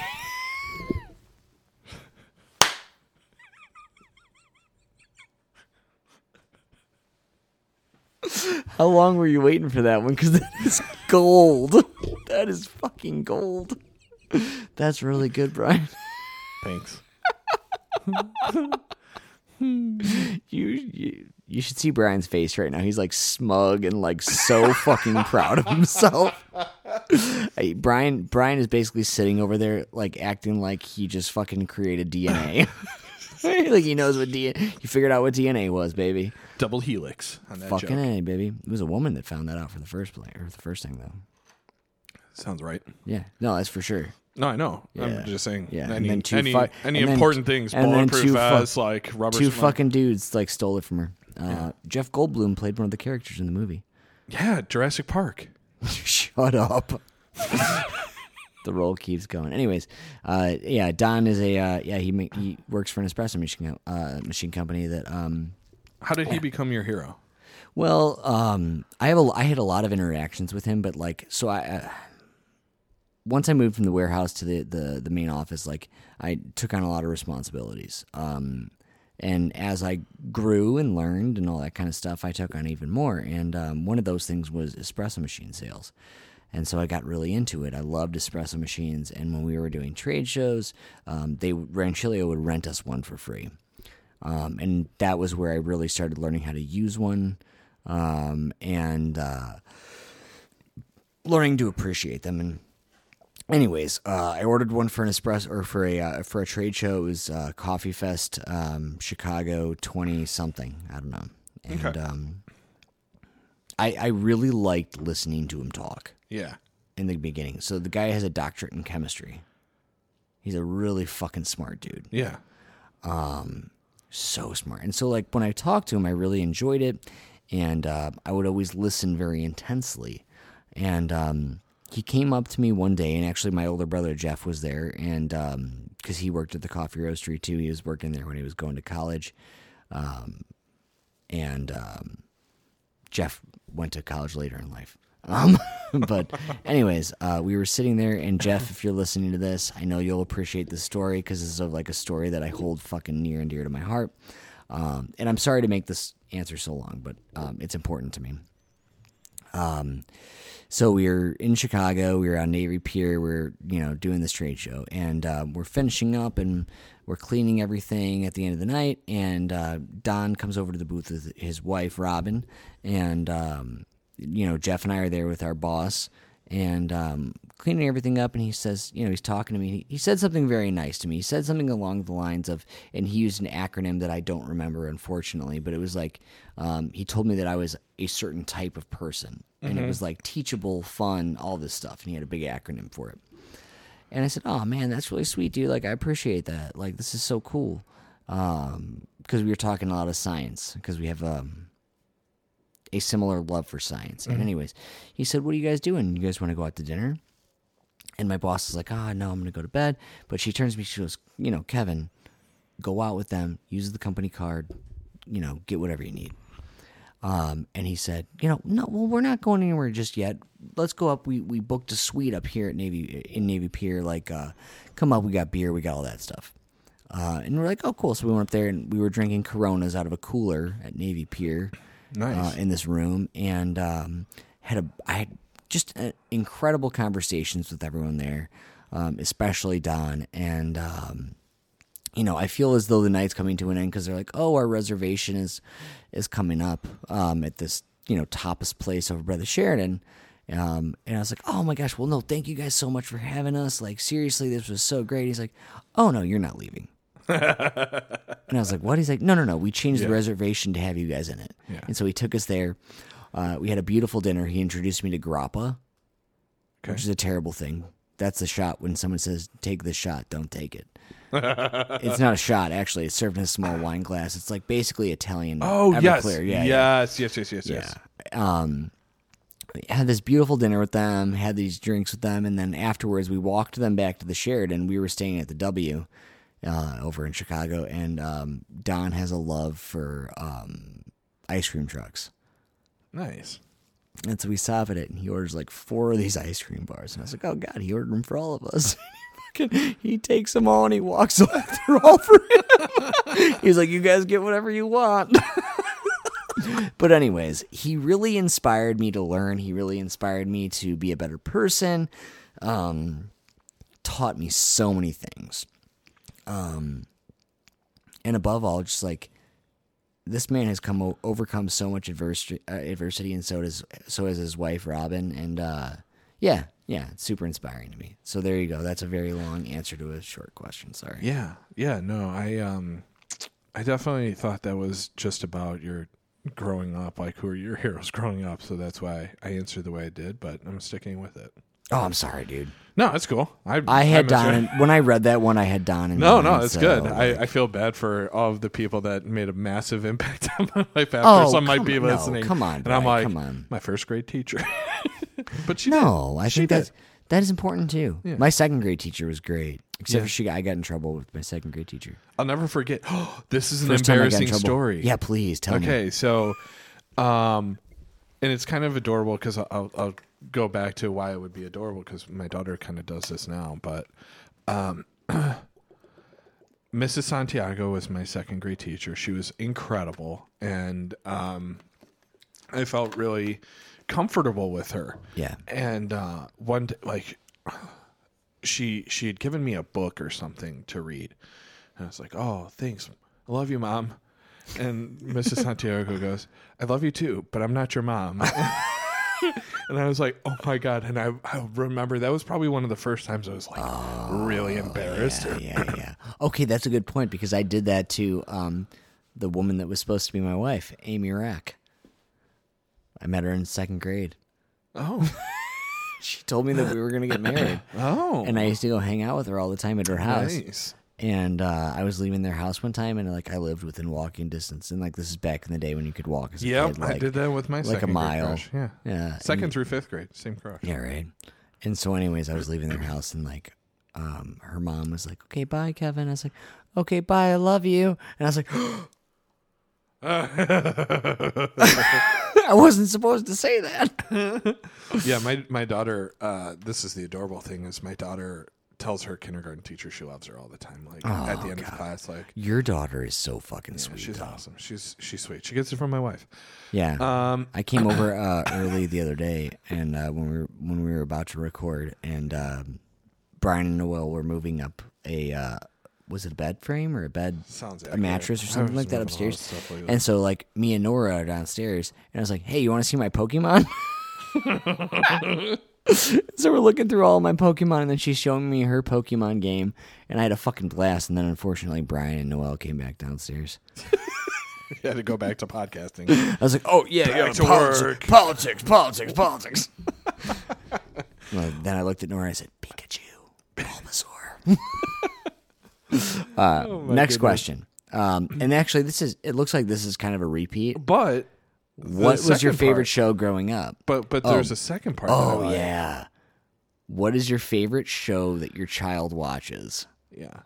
[SPEAKER 8] How long were you waiting for that one? Because that is gold. that is fucking gold. That's really good, Brian.
[SPEAKER 9] Thanks.
[SPEAKER 8] You, you you should see Brian's face right now. He's like smug and like so fucking proud of himself. Hey, Brian Brian is basically sitting over there like acting like he just fucking created DNA. like he knows what DNA. He figured out what DNA was, baby.
[SPEAKER 9] Double helix on that
[SPEAKER 8] Fucking
[SPEAKER 9] joke.
[SPEAKER 8] a, baby. It was a woman that found that out for the first play or the first thing though.
[SPEAKER 9] Sounds right.
[SPEAKER 8] Yeah, no, that's for sure.
[SPEAKER 9] No, I know.
[SPEAKER 8] Yeah.
[SPEAKER 9] I'm just saying.
[SPEAKER 8] Yeah, and
[SPEAKER 9] Any,
[SPEAKER 8] then two
[SPEAKER 9] any,
[SPEAKER 8] fu-
[SPEAKER 9] any
[SPEAKER 8] and then-
[SPEAKER 9] important things,
[SPEAKER 8] and then
[SPEAKER 9] bulletproof
[SPEAKER 8] two
[SPEAKER 9] as like rubber.
[SPEAKER 8] Two fucking dudes like stole it from her. Uh, Jeff Goldblum played one of the characters in the movie.
[SPEAKER 9] Yeah, Jurassic Park.
[SPEAKER 8] Shut up. the roll keeps going. Anyways, uh, yeah, Don is a uh, yeah he ma- he works for an espresso machine uh, machine company that um
[SPEAKER 9] How did he become your hero?
[SPEAKER 8] well um I have a I had a lot of interactions with him, but like so I. Uh, once I moved from the warehouse to the, the, the main office, like I took on a lot of responsibilities. Um, and as I grew and learned and all that kind of stuff, I took on even more. And um, one of those things was espresso machine sales. And so I got really into it. I loved espresso machines. And when we were doing trade shows, um, they Rancilio would rent us one for free. Um, and that was where I really started learning how to use one um, and uh, learning to appreciate them. And anyways, uh, I ordered one for an espresso or for a uh, for a trade show. It was uh, Coffee Fest, um, Chicago, twenty something. I don't know. And
[SPEAKER 9] Okay.
[SPEAKER 8] um, I I really liked listening to him talk
[SPEAKER 9] Yeah.
[SPEAKER 8] in the beginning. So the guy has a doctorate in chemistry. He's a really fucking smart dude.
[SPEAKER 9] Yeah.
[SPEAKER 8] Um, So smart. And so like when I talked to him, I really enjoyed it, and uh, I would always listen very intensely. And um, he came up to me one day, and actually my older brother Jeff was there, and because he worked at the coffee roastery too, he was working there when he was going to college. Um, and um, Jeff went to college later in life. Um, but anyways, uh, we were sitting there, and Jeff, if you're listening to this, I know you'll appreciate this story because this is like a story that I hold fucking near and dear to my heart. Um, and I'm sorry to make this answer so long, but um, it's important to me. Um, so we were in Chicago. We were on Navy Pier. We are you know doing this trade show, and um, we're finishing up and we're cleaning everything at the end of the night. And uh, Don comes over to the booth with his wife Robin, and um, you know Jeff and I are there with our boss and um, cleaning everything up. And he says, you know, he's talking to me. He, he said something very nice to me. He said something along the lines of, and he used an acronym that I don't remember, unfortunately, but it was like um, he told me that I was a certain type of person, and it was like teachable, fun, all this stuff. And he had a big acronym for it. And I said, "Oh man, that's really sweet, dude. Like I appreciate that. Like this is so cool." Um, because we were talking a lot of science because we have um a similar love for science. And anyways, he said, "What are you guys doing? You guys want to go out to dinner?" And my boss is like, "Ah, no, I'm gonna go to bed." But she turns to me, she goes, "You know, Kevin, go out with them, use the company card, you know, get whatever you need." Um, and he said, "You know, no, well, we're not going anywhere just yet. Let's go up. We we booked a suite up here at Navy in Navy Pier. Like, uh, come up. We got beer. We got all that stuff." Uh, and we're like, "Oh, cool." So we went up there and we were drinking Coronas out of a cooler at Navy Pier,
[SPEAKER 9] Nice.
[SPEAKER 8] uh, in this room, and um, had a I had just uh, incredible conversations with everyone there, um, especially Don and. Um, you know, I feel as though the night's coming to an end because they're like, "Oh, our reservation is is coming up um, at this you know tapas place over by the Sheraton." Um, and I was like, "Oh my gosh, well, no, thank you guys so much for having us. Like, seriously, this was so great." He's like, "Oh no, you're not leaving." And I was like, "What?" He's like, "No, no, no. We changed the reservation to have you guys in it."
[SPEAKER 9] Yeah.
[SPEAKER 8] And so he took us there. Uh, we had a beautiful dinner. He introduced me to grappa,
[SPEAKER 9] Okay.
[SPEAKER 8] which is a terrible thing. That's the shot when someone says, "Take this shot, don't take it." it's not a shot, actually. It's served in a small wine glass. It's like basically Italian.
[SPEAKER 9] Oh yes.
[SPEAKER 8] Yeah, yeah,
[SPEAKER 9] yes, yes, yes, yes, yes.
[SPEAKER 8] yeah. Um, had this beautiful dinner with them. Had these drinks with them, and then afterwards we walked them back to the Sheraton. We were staying at the W uh, over in Chicago, and um, Don has a love for um, ice cream trucks.
[SPEAKER 9] Nice.
[SPEAKER 8] And so we stop at it, and he orders like four of these ice cream bars. And I was like, "Oh God, he ordered them for all of us." He takes them all and he walks off. They're all for him. He's like, "You guys get whatever you want." but anyways, he really inspired me to learn. He really inspired me to be a better person. Um, taught me so many things. Um, and above all, just like this man has come overcome so much adversity, uh, adversity, and so does so has his wife Robin, and uh, yeah, yeah, it's super inspiring to me. So there you go. That's a very long answer to a short question. Sorry.
[SPEAKER 9] Yeah, yeah. No, I um, I definitely thought that was just about your growing up, like who are your heroes growing up. So that's why I answered the way I did. But I'm sticking with it.
[SPEAKER 8] Oh, I'm sorry, dude.
[SPEAKER 9] No, it's cool. I
[SPEAKER 8] I had Don when I read that one. I had Don.
[SPEAKER 9] No, no, it's
[SPEAKER 8] so,
[SPEAKER 9] good.
[SPEAKER 8] like-
[SPEAKER 9] I, I feel bad for all of the people that made a massive impact on my life after
[SPEAKER 8] Oh,
[SPEAKER 9] some might be
[SPEAKER 8] on, no,
[SPEAKER 9] listening.
[SPEAKER 8] come on,
[SPEAKER 9] and I'm like,
[SPEAKER 8] come on.
[SPEAKER 9] my first grade teacher. but she
[SPEAKER 8] no,
[SPEAKER 9] did.
[SPEAKER 8] I
[SPEAKER 9] She
[SPEAKER 8] think
[SPEAKER 9] did.
[SPEAKER 8] that's that is important too.
[SPEAKER 9] Yeah.
[SPEAKER 8] My second grade teacher was great, except
[SPEAKER 9] Yeah.
[SPEAKER 8] for she I got in trouble with my second grade teacher.
[SPEAKER 9] I'll never forget. this is an
[SPEAKER 8] First time I got in
[SPEAKER 9] embarrassing story.
[SPEAKER 8] Yeah, please tell me.
[SPEAKER 9] okay, so, um, and it's kind of adorable because I'll, I'll go back to why it would be adorable because my daughter kind of does this now. But, um, Mrs. Santiago was my second grade teacher. She was incredible, and um, I felt really comfortable with her.
[SPEAKER 8] Yeah.
[SPEAKER 9] And uh, one day, like she she had given me a book or something to read, and I was like, "Oh, thanks, I love you, mom." And Mrs. Santiago goes, "I love you too, but I'm not your mom." and I was like, "Oh my god!" And I, I remember that was probably one of the first times I was like really embarrassed.
[SPEAKER 8] Oh, Yeah, yeah, yeah. Okay, that's a good point because I did that to um, the woman that was supposed to be my wife, Amy Rack. I met her in second grade.
[SPEAKER 9] Oh,
[SPEAKER 8] She told me that we were going to get married.
[SPEAKER 9] oh,
[SPEAKER 8] and I used to go hang out with her all the time at her house.
[SPEAKER 9] nice.
[SPEAKER 8] And uh, I was leaving their house one time, and like I lived within walking distance, and like this is back in the day when you could walk as a
[SPEAKER 9] Yep,
[SPEAKER 8] kid, like,
[SPEAKER 9] I did that with my
[SPEAKER 8] like a mile.
[SPEAKER 9] Yeah,
[SPEAKER 8] Yeah,
[SPEAKER 9] second
[SPEAKER 8] and-
[SPEAKER 9] through fifth grade, same crush.
[SPEAKER 8] Yeah, right. And so, anyways, I was leaving their house, and like, um, her mom was like, "Okay, bye, Kevin." I was like, "Okay, bye, I love you." And I was like, I wasn't supposed to say that.
[SPEAKER 9] yeah, my my daughter. Uh, this is the adorable thing is my daughter tells her kindergarten teacher she loves her all the time. Like at the end of class, like
[SPEAKER 8] Your daughter is so fucking
[SPEAKER 9] yeah,
[SPEAKER 8] sweet.
[SPEAKER 9] she's
[SPEAKER 8] though.
[SPEAKER 9] awesome. She's she's sweet. She gets it from my wife.
[SPEAKER 8] Yeah.
[SPEAKER 9] Um,
[SPEAKER 8] I came over uh, early the other day, and uh, when we were when we were about to record, and um, Brian and Noel were moving up a uh, was it a bed frame or a bed
[SPEAKER 9] Sounds
[SPEAKER 8] a
[SPEAKER 9] accurate.
[SPEAKER 8] mattress or something like that
[SPEAKER 9] moving a lot of
[SPEAKER 8] upstairs.
[SPEAKER 9] stuff lately.
[SPEAKER 8] And so like me and Nora are downstairs, and I was like, "Hey, you want to see my Pokemon?" so we're looking through all my Pokemon, and then she's showing me her Pokemon game, and I had a fucking blast. And then unfortunately, Brian and Noel came back downstairs.
[SPEAKER 9] you had to go back to podcasting.
[SPEAKER 8] I was like, "Oh yeah,
[SPEAKER 9] Back
[SPEAKER 8] yeah,
[SPEAKER 9] to
[SPEAKER 8] politics,
[SPEAKER 9] work.
[SPEAKER 8] politics, politics, politics." well, then I looked at Nora. and I said, "Pikachu, Bulbasaur." uh,
[SPEAKER 9] Oh,
[SPEAKER 8] next
[SPEAKER 9] goodness.
[SPEAKER 8] question. Um, and actually, this is. It looks like this is kind of a repeat.
[SPEAKER 9] But
[SPEAKER 8] What was your favorite
[SPEAKER 9] part-
[SPEAKER 8] show growing up?
[SPEAKER 9] But but
[SPEAKER 8] Oh.
[SPEAKER 9] there's a second part.
[SPEAKER 8] Oh
[SPEAKER 9] like.
[SPEAKER 8] yeah. What is your favorite show that your child watches?
[SPEAKER 9] yeah.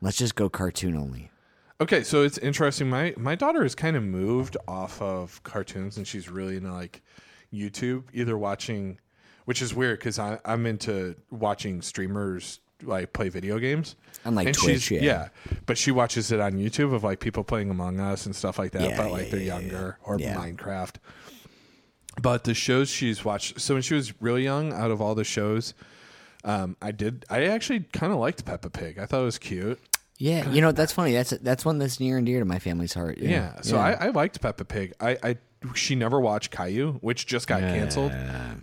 [SPEAKER 8] Let's just go cartoon only.
[SPEAKER 9] Okay, so it's interesting. My my daughter has kind of moved off of cartoons, and she's really into like YouTube, either watching, which is weird because I'm into watching streamers like play video games.
[SPEAKER 8] On, like,
[SPEAKER 9] and
[SPEAKER 8] Twitch,
[SPEAKER 9] she's,
[SPEAKER 8] yeah.
[SPEAKER 9] but she watches it on YouTube of like people playing Among Us and stuff like that.
[SPEAKER 8] Yeah,
[SPEAKER 9] but like
[SPEAKER 8] yeah,
[SPEAKER 9] they're
[SPEAKER 8] yeah,
[SPEAKER 9] younger or
[SPEAKER 8] Yeah.
[SPEAKER 9] Minecraft. But the shows she's watched, so when she was really young, out of all the shows, um, I did. I actually kind of liked Peppa Pig. I thought it was cute.
[SPEAKER 8] Yeah, you know that's funny. That's that's one that's near and dear to my family's heart.
[SPEAKER 9] Yeah.
[SPEAKER 8] Yeah.
[SPEAKER 9] so I, I liked Peppa Pig. I, I she never watched Caillou, which just got canceled.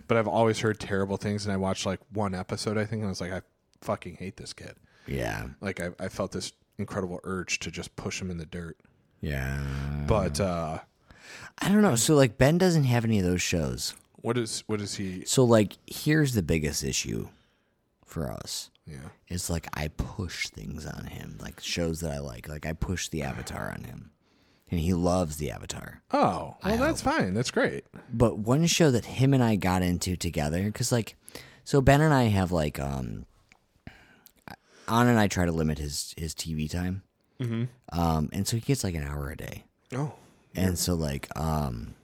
[SPEAKER 9] But I've always heard terrible things, and I watched like one episode, I think, and I was like, I fucking hate this kid.
[SPEAKER 8] yeah,
[SPEAKER 9] Like I, I felt this incredible urge to just push him in the dirt.
[SPEAKER 8] yeah.
[SPEAKER 9] But uh,
[SPEAKER 8] I don't know. So like Ben doesn't have any of those shows.
[SPEAKER 9] what is what is he?
[SPEAKER 8] So like here's the biggest issue for us.
[SPEAKER 9] Yeah.
[SPEAKER 8] It's like I push things on him, like shows that I like. Like I push the Avatar on him, and he loves the Avatar.
[SPEAKER 9] Oh, well, that's fine. That's great.
[SPEAKER 8] But one show that him and I got into together, because like, so Ben and I have like, um, Anna and I try to limit his his TV time, mm-hmm. um, and so he gets like an hour a day.
[SPEAKER 9] Oh,
[SPEAKER 8] And so like um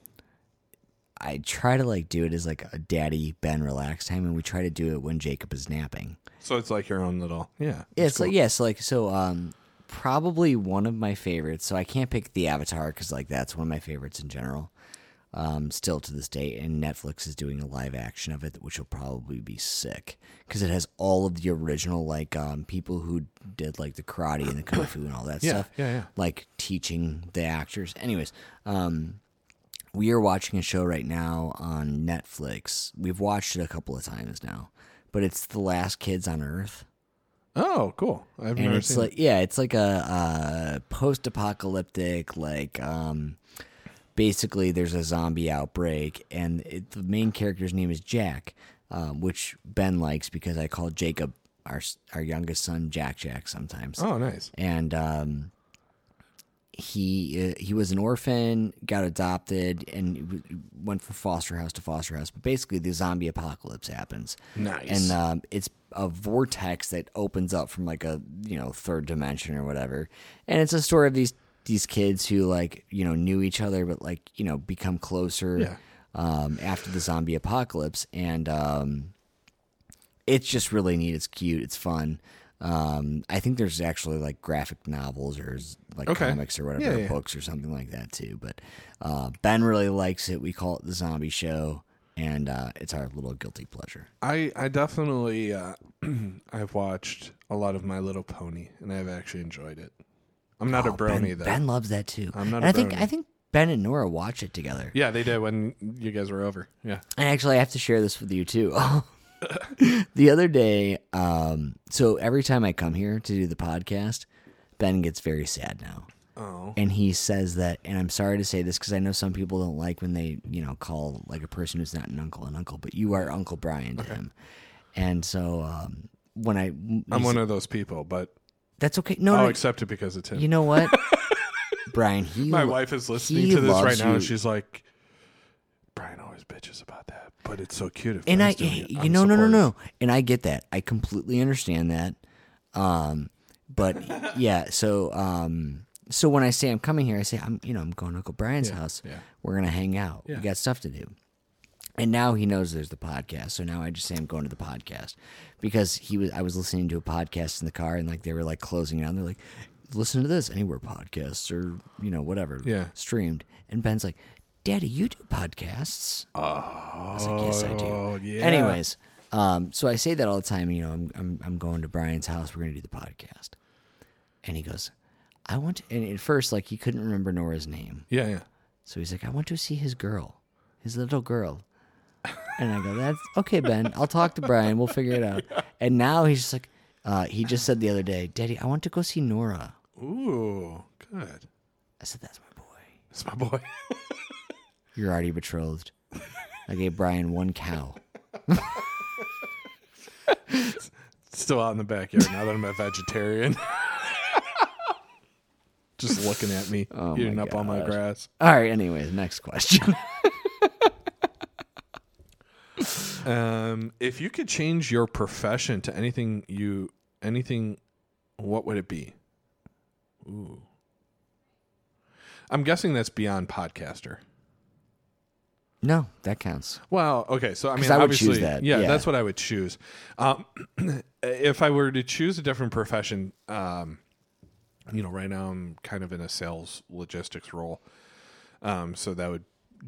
[SPEAKER 8] I try to like do it as like a daddy Ben relax time and we try to do it when Jacob is napping.
[SPEAKER 9] so it's like your own little yeah.
[SPEAKER 8] Yeah, it's like yes, like so um probably one of my favorites. So I can't pick the Avatar cuz like that's one of my favorites in general. Um still to this day and Netflix is doing a live action of it which will probably be sick cuz it has all of the original like um people who did like the karate and the kung fu and all that
[SPEAKER 9] Yeah,
[SPEAKER 8] stuff.
[SPEAKER 9] yeah, yeah.
[SPEAKER 8] Like teaching the actors. Anyways, um we are watching a show right now on Netflix. We've watched it a couple of times now, but it's The Last Kids on Earth.
[SPEAKER 9] Oh, cool. I've
[SPEAKER 8] And
[SPEAKER 9] never
[SPEAKER 8] it's
[SPEAKER 9] seen.
[SPEAKER 8] like yeah, it's like a, a post-apocalyptic like um basically there's a zombie outbreak and it, the main character's name is Jack. um, which Ben likes because I call Jacob our our youngest son Jack Jack sometimes.
[SPEAKER 9] Oh, nice.
[SPEAKER 8] and um, he uh, he was an orphan, got adopted, and went from foster house to foster house. But basically, the zombie apocalypse happens.
[SPEAKER 9] Nice.
[SPEAKER 8] and um, it's a vortex that opens up from like a you know third dimension or whatever. And it's a story of these these kids who like you know knew each other, but like you know become closer
[SPEAKER 9] Yeah.
[SPEAKER 8] um, after the zombie apocalypse, and um, it's just really neat. It's cute. It's fun. Um, I think there's actually like graphic novels or like
[SPEAKER 9] Okay.
[SPEAKER 8] comics or whatever,
[SPEAKER 9] Yeah, yeah.
[SPEAKER 8] books or something like that too. But uh, Ben really likes it. We call it the Zombie Show, and uh, it's our little guilty pleasure.
[SPEAKER 9] I I definitely uh, I've watched a lot of My Little Pony, and I've actually enjoyed it. I'm not a
[SPEAKER 8] Oh,
[SPEAKER 9] brony
[SPEAKER 8] ben,
[SPEAKER 9] though.
[SPEAKER 8] Ben loves that too.
[SPEAKER 9] I'm not
[SPEAKER 8] And
[SPEAKER 9] a
[SPEAKER 8] I think. I think Ben and Nora watch it together.
[SPEAKER 9] yeah, they did when you guys were over. Yeah.
[SPEAKER 8] And actually, I have to share this with you too. the other day, um, so every time I come here to do the podcast, Ben gets very sad now.
[SPEAKER 9] Oh.
[SPEAKER 8] And he says that, and I'm sorry to say this because I know some people don't like when they, you know, call like a person who's not an uncle an uncle, but you are Uncle Brian to him. And so um, when I,
[SPEAKER 9] I'm one of those people, but
[SPEAKER 8] that's okay. No,
[SPEAKER 9] I'll
[SPEAKER 8] no,
[SPEAKER 9] accept it because it's him.
[SPEAKER 8] you know what, Brian? He,
[SPEAKER 9] My wife is listening
[SPEAKER 8] he
[SPEAKER 9] to this right now,
[SPEAKER 8] you.
[SPEAKER 9] and she's like, "Brian always bitches about that, but it's so cute." If
[SPEAKER 8] and I, you know, no, no,
[SPEAKER 9] supportive."
[SPEAKER 8] no, and I get that. I completely understand that. Um, but yeah, so um, so when I say I'm coming here, I say I'm, you know, I'm going to Uncle Brian's
[SPEAKER 9] Yeah,
[SPEAKER 8] house.
[SPEAKER 9] yeah.
[SPEAKER 8] We're gonna hang out.
[SPEAKER 9] Yeah.
[SPEAKER 8] We got stuff to do. And now he knows there's the podcast, so now I just say I'm going to the podcast because he was. I was listening to a podcast in the car, and like they were like closing it out. They're like, "Listen to this anywhere podcasts or you know whatever
[SPEAKER 9] Yeah.
[SPEAKER 8] streamed." And Ben's like, "Daddy, you do podcasts?" Oh, I was like, yes, I do.
[SPEAKER 9] Oh, yeah.
[SPEAKER 8] Anyways, um, so I say that all the time. You know, I'm I'm I'm going to Brian's house. We're gonna do the podcast, and he goes, "I want." To, and at first, like he couldn't remember Nora's name,
[SPEAKER 9] Yeah, yeah.
[SPEAKER 8] so he's like, "I want to see his girl, his little girl." And I go, "That's okay, Ben. I'll talk to Brian. We'll figure it out." And now he's just like, uh, he just said the other day, "Daddy, I want to go see Nora."
[SPEAKER 9] Ooh, good.
[SPEAKER 8] I said, "That's my boy.
[SPEAKER 9] That's my boy.
[SPEAKER 8] You're already betrothed." I gave Brian one cow.
[SPEAKER 9] Still out in the backyard now that I'm a vegetarian. Just looking at me,
[SPEAKER 8] Oh
[SPEAKER 9] eating up all my
[SPEAKER 8] gosh.
[SPEAKER 9] grass.
[SPEAKER 8] All right. Anyways, next question.
[SPEAKER 9] Um, if you could change your profession to anything you anything, what would it be? Ooh. I'm guessing that's beyond podcaster.
[SPEAKER 8] no, that counts.
[SPEAKER 9] Well, okay, so I mean,
[SPEAKER 8] I would
[SPEAKER 9] obviously,
[SPEAKER 8] choose that,
[SPEAKER 9] Yeah,
[SPEAKER 8] yeah.
[SPEAKER 9] that's what I would choose. Um, if I were to choose a different profession, um, you know, right now I'm kind of in a sales logistics role, um, so that would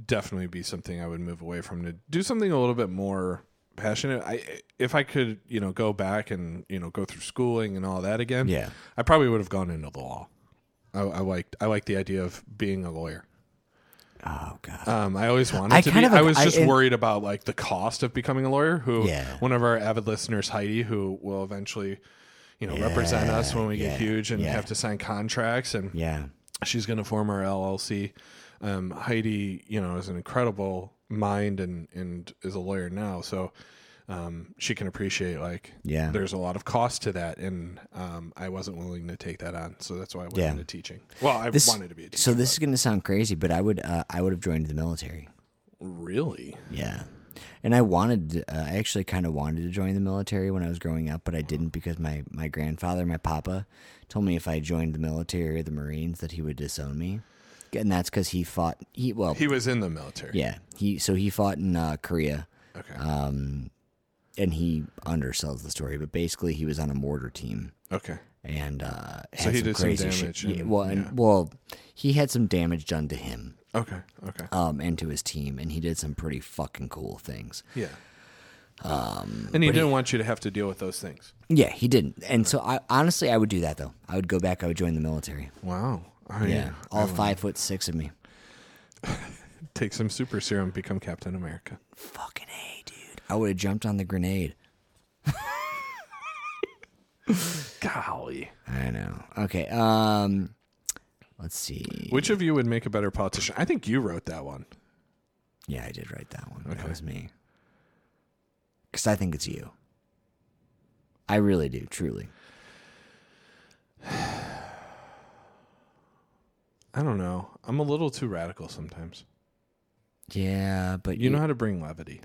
[SPEAKER 9] definitely be something I would move away from to do something a little bit more passionate. I if I could, you know, go back and you know go through schooling and all that again,
[SPEAKER 8] Yeah.
[SPEAKER 9] I probably would have gone into the law. I, I liked I liked the idea of being a lawyer.
[SPEAKER 8] Oh God.
[SPEAKER 9] Um, I always wanted
[SPEAKER 8] I
[SPEAKER 9] to be.
[SPEAKER 8] of
[SPEAKER 9] I was
[SPEAKER 8] I-
[SPEAKER 9] just worried about like the cost of becoming a lawyer. Who,
[SPEAKER 8] Yeah.
[SPEAKER 9] one of our avid listeners, Heidi, who will eventually, you know, represent us when we
[SPEAKER 8] yeah,
[SPEAKER 9] get huge and
[SPEAKER 8] yeah.
[SPEAKER 9] have to sign contracts, and
[SPEAKER 8] yeah.
[SPEAKER 9] she's going to form our LLC. Um, Heidi, you know, is an incredible mind and and is a lawyer now, so um, she can appreciate like
[SPEAKER 8] Yeah.
[SPEAKER 9] there's a lot of cost to that, and um, I wasn't willing to take that on, so that's why I went
[SPEAKER 8] Yeah.
[SPEAKER 9] into teaching. Well, I
[SPEAKER 8] This,
[SPEAKER 9] wanted to be a teacher.
[SPEAKER 8] so this is going to sound crazy, but I would uh, I would have joined the military.
[SPEAKER 9] really,
[SPEAKER 8] Yeah. And I wanted, uh, I actually kind of wanted to join the military when I was growing up, but I didn't because my, my grandfather, my papa, told me if I joined the military or the Marines that he would disown me. And that's because he fought, he, well,
[SPEAKER 9] he was in the military.
[SPEAKER 8] yeah, he, so he fought in uh, Korea.
[SPEAKER 9] Okay.
[SPEAKER 8] Um, and he undersells the story, but basically he was on a mortar team.
[SPEAKER 9] okay.
[SPEAKER 8] and uh,
[SPEAKER 9] So he
[SPEAKER 8] some
[SPEAKER 9] did some
[SPEAKER 8] crazy
[SPEAKER 9] damage
[SPEAKER 8] Shit.
[SPEAKER 9] And-
[SPEAKER 8] well, and,
[SPEAKER 9] yeah.
[SPEAKER 8] well, he had some damage done to him,
[SPEAKER 9] Okay. Okay.
[SPEAKER 8] um, and to his team, and he did some pretty fucking cool things.
[SPEAKER 9] Yeah. Um, and he didn't want you to have to deal with those things.
[SPEAKER 8] Yeah, he didn't, and so I honestly I would do that though. I would go back. I would join the military.
[SPEAKER 9] Wow. I,
[SPEAKER 8] Yeah, all five foot six of me.
[SPEAKER 9] Take some super serum, become Captain America.
[SPEAKER 8] Fucking a, dude. I would have jumped on the grenade.
[SPEAKER 9] Golly.
[SPEAKER 8] I know. Okay. Um, let's see.
[SPEAKER 9] Which of you would make a better politician? I think you wrote that one.
[SPEAKER 8] Yeah, I did write that one. That
[SPEAKER 9] Okay.
[SPEAKER 8] was me. because I think it's you. I really do, truly.
[SPEAKER 9] I don't know. I'm a little too radical sometimes.
[SPEAKER 8] Yeah, but
[SPEAKER 9] You know how to bring levity.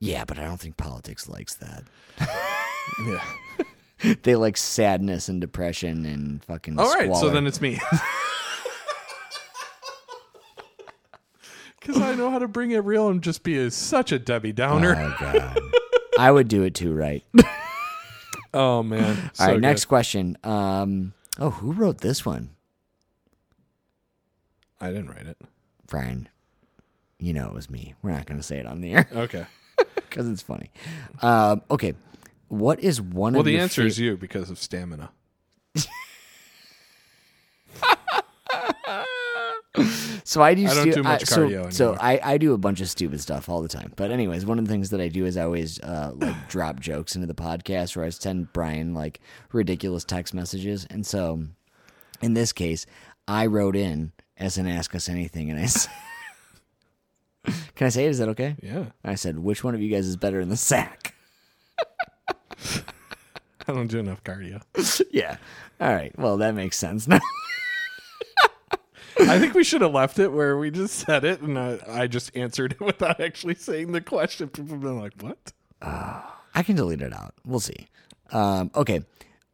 [SPEAKER 8] Yeah, but I don't think politics likes that.
[SPEAKER 9] Yeah.
[SPEAKER 8] they like sadness and depression and fucking.
[SPEAKER 9] All right, so then it's me. Because I know how to bring it real and just be a, such a Debbie Downer.
[SPEAKER 8] Oh god, I would do it too, right?
[SPEAKER 9] Oh, man.
[SPEAKER 8] All
[SPEAKER 9] So
[SPEAKER 8] right,
[SPEAKER 9] good.
[SPEAKER 8] next question. Um, oh, who wrote this one?
[SPEAKER 9] I didn't write it.
[SPEAKER 8] Brian. You know it was me. We're not going to say it on the air
[SPEAKER 9] Okay.
[SPEAKER 8] because it's funny. Um, okay, what is one
[SPEAKER 9] Well,
[SPEAKER 8] of
[SPEAKER 9] the
[SPEAKER 8] your
[SPEAKER 9] answer is you because of stamina.
[SPEAKER 8] So I do.
[SPEAKER 9] I don't
[SPEAKER 8] stu-
[SPEAKER 9] do much
[SPEAKER 8] so,
[SPEAKER 9] cardio
[SPEAKER 8] So
[SPEAKER 9] anymore.
[SPEAKER 8] I, I do a bunch of stupid stuff all the time. But anyways, one of the things that I do is I always uh, like drop jokes into the podcast, or I send Brian like ridiculous text messages. And so, in this case, I wrote in as an ask us anything, and I said, "Can I say it? Is that okay?"
[SPEAKER 9] Yeah.
[SPEAKER 8] I said, "Which one of you guys is better in the sack?"
[SPEAKER 9] I don't do enough cardio.
[SPEAKER 8] yeah. All right. Well, that makes sense now.
[SPEAKER 9] I think we should have left it where we just said it and I, I just answered it without actually saying the question. People have been like, what?
[SPEAKER 8] I can delete it out. We'll see. Um, okay.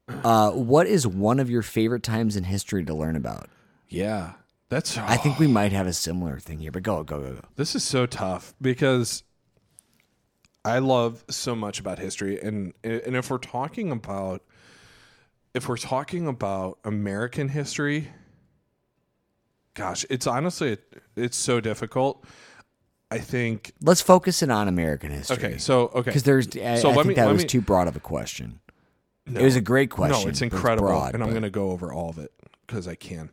[SPEAKER 8] Uh, what is one of your favorite times in history to learn about?
[SPEAKER 9] Yeah. That's
[SPEAKER 8] I think we might have a similar thing here, but go, go, go, go.
[SPEAKER 9] This is so tough because I love so much about history, and and if we're talking about if we're talking about American history, gosh, it's honestly it's so difficult. I think.
[SPEAKER 8] Let's focus it on American history.
[SPEAKER 9] Okay, so okay,
[SPEAKER 8] because there's, I,
[SPEAKER 9] so
[SPEAKER 8] I think
[SPEAKER 9] me-
[SPEAKER 8] that was
[SPEAKER 9] me-
[SPEAKER 8] too broad of a question.
[SPEAKER 9] No.
[SPEAKER 8] It was a great question.
[SPEAKER 9] No, it's incredible,
[SPEAKER 8] broad,
[SPEAKER 9] and I'm going to go over all of it because I can.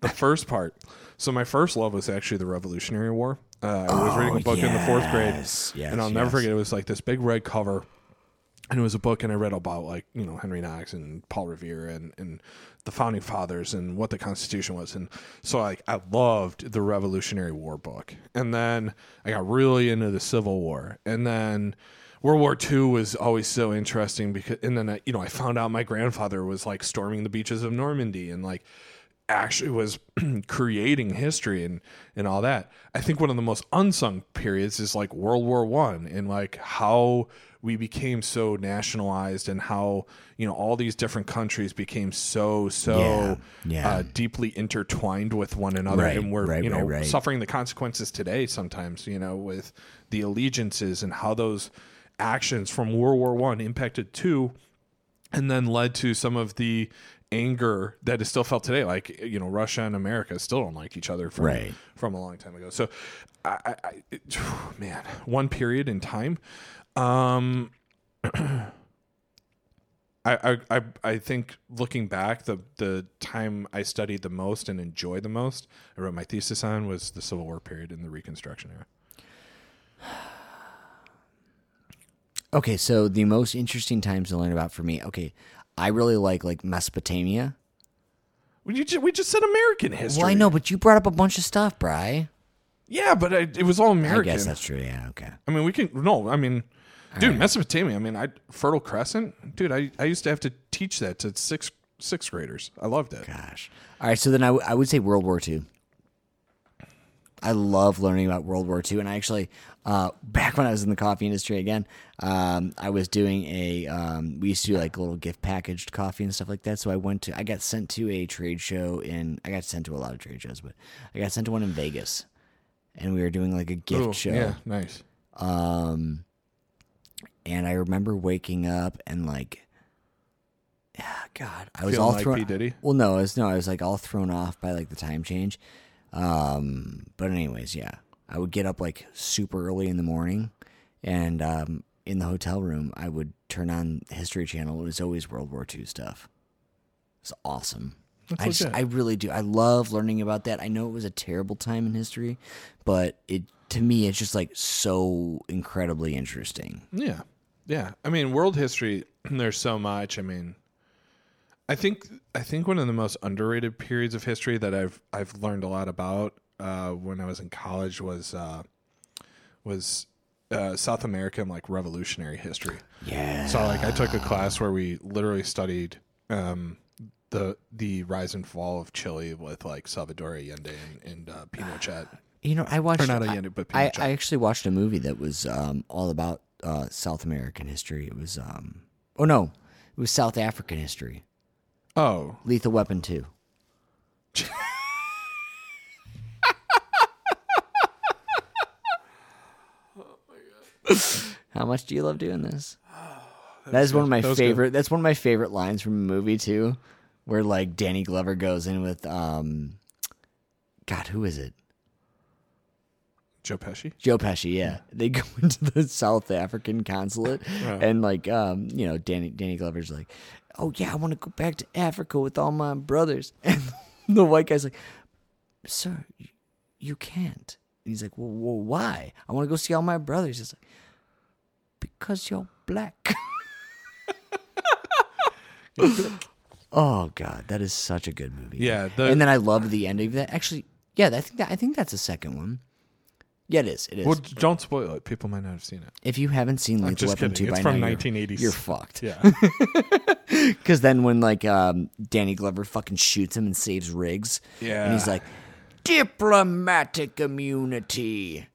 [SPEAKER 9] The first part. So my first love was actually the Revolutionary War. Uh, I was reading a book in the fourth grade,
[SPEAKER 8] Oh, yes, yes,
[SPEAKER 9] and I'll never
[SPEAKER 8] yes.
[SPEAKER 9] forget. It was like this big red cover, and it was a book, and I read about like you know Henry Knox and Paul Revere and and the founding fathers and what the Constitution was, and so like I loved the Revolutionary War book, and then I got really into the Civil War, and then. World War II was always so interesting because, and then I, you know, I found out my grandfather was like storming the beaches of Normandy and like actually was creating history and and all that. I think one of the most unsung periods is like World War One and like how we became so nationalized and how you know all these different countries became so so
[SPEAKER 8] Yeah, yeah.
[SPEAKER 9] Uh, deeply intertwined with one another
[SPEAKER 8] Right,
[SPEAKER 9] and we're
[SPEAKER 8] right,
[SPEAKER 9] you know
[SPEAKER 8] right,
[SPEAKER 9] suffering the consequences today sometimes you know with the allegiances and how those actions from World War One impacted two and then led to some of the anger that is still felt today. Like you know, Russia and America still don't like each other from
[SPEAKER 8] Right.
[SPEAKER 9] from a long time ago. So, I, I, it, man, one period in time. Um, I, I, I, I think looking back, the the time I studied the most and enjoyed the most, I wrote my thesis on was the Civil War period and the Reconstruction era.
[SPEAKER 8] Okay, so the most interesting times to learn about for me. Okay, I really like like Mesopotamia.
[SPEAKER 9] We just, we just said American history.
[SPEAKER 8] Well, I know, but you brought up a bunch of stuff, Bry.
[SPEAKER 9] Yeah, but I, it was all American.
[SPEAKER 8] I guess that's true. Yeah. Okay.
[SPEAKER 9] I mean, we can no. I mean, dude,
[SPEAKER 8] right.
[SPEAKER 9] Mesopotamia. I mean, I Fertile Crescent, dude. I, I used to have to teach that to sixth sixth graders. I loved it.
[SPEAKER 8] Gosh. All right. So then I, w- I would say World War II. I love learning about World War II, and I actually, uh, back when I was in the coffee industry again, um, I was doing a. Um, we used to do like a little gift packaged coffee and stuff like that. So I went to. I got sent to a trade show in. I got sent to a lot of trade shows, but I got sent to one in Vegas, and we were doing like a gift
[SPEAKER 9] Ooh,
[SPEAKER 8] show.
[SPEAKER 9] Yeah, nice.
[SPEAKER 8] Um, and I remember waking up and like, ah, God, I was
[SPEAKER 9] Feeling
[SPEAKER 8] all
[SPEAKER 9] like
[SPEAKER 8] thrown.
[SPEAKER 9] P. Diddy?
[SPEAKER 8] Well, no, I was no, I was like all thrown off by like the time change. Um, but anyways, yeah, I would get up like super early in the morning, and um, in the hotel room, I would turn on History Channel. It was always World War II stuff. It's awesome. I just. I really do. I love learning about that. I know it was a terrible time in history, but it to me it's just like so incredibly interesting.
[SPEAKER 9] Yeah, yeah. I mean, world history. There's so much. I mean, I think I think one of the most underrated periods of history that I've I've learned a lot about uh, when I was in college was uh, was uh, South American like revolutionary history.
[SPEAKER 8] Yeah.
[SPEAKER 9] So like I took a class where we literally studied um, the the rise and fall of Chile with like Salvador Allende and, and uh, Pinochet.
[SPEAKER 8] You know, I watched.
[SPEAKER 9] Or not
[SPEAKER 8] I-
[SPEAKER 9] Allende, but
[SPEAKER 8] I,
[SPEAKER 9] Pinochet.
[SPEAKER 8] I actually watched a movie that was um, all about uh, South American history. It was, um, oh no, it was South African history.
[SPEAKER 9] Oh,
[SPEAKER 8] Lethal Weapon Two. How much do you love doing this? That is one of my
[SPEAKER 9] That was good.
[SPEAKER 8] favorite. That's one of my favorite lines from a movie too, where like Danny Glover goes in with, um, God, who is it?
[SPEAKER 9] Joe Pesci.
[SPEAKER 8] Joe Pesci, yeah. They go into the South African consulate and like um, you know, Danny Danny Glover's like, Oh yeah, I want to go back to Africa with all my brothers. And the white guy's like, Sir, you, can't. And he's like, well, well, why? I want to go see all my brothers. He's like, Because you're black. oh god, that is such a good movie.
[SPEAKER 9] Yeah, the-
[SPEAKER 8] and then I love the ending of that. Actually, yeah, I think that I think that's the second one. Yeah, it is. It is.
[SPEAKER 9] Well, don't spoil it. People might not have seen it.
[SPEAKER 8] if you haven't seen
[SPEAKER 9] I'm
[SPEAKER 8] Lethal
[SPEAKER 9] just
[SPEAKER 8] Weapon
[SPEAKER 9] kidding.
[SPEAKER 8] 2
[SPEAKER 9] It's
[SPEAKER 8] by
[SPEAKER 9] from
[SPEAKER 8] now, you're-
[SPEAKER 9] 1980s.
[SPEAKER 8] You're, fucked.
[SPEAKER 9] Yeah.
[SPEAKER 8] Because then when like um, Danny Glover fucking shoots him and saves Riggs, and he's
[SPEAKER 9] Yeah.
[SPEAKER 8] like, diplomatic immunity,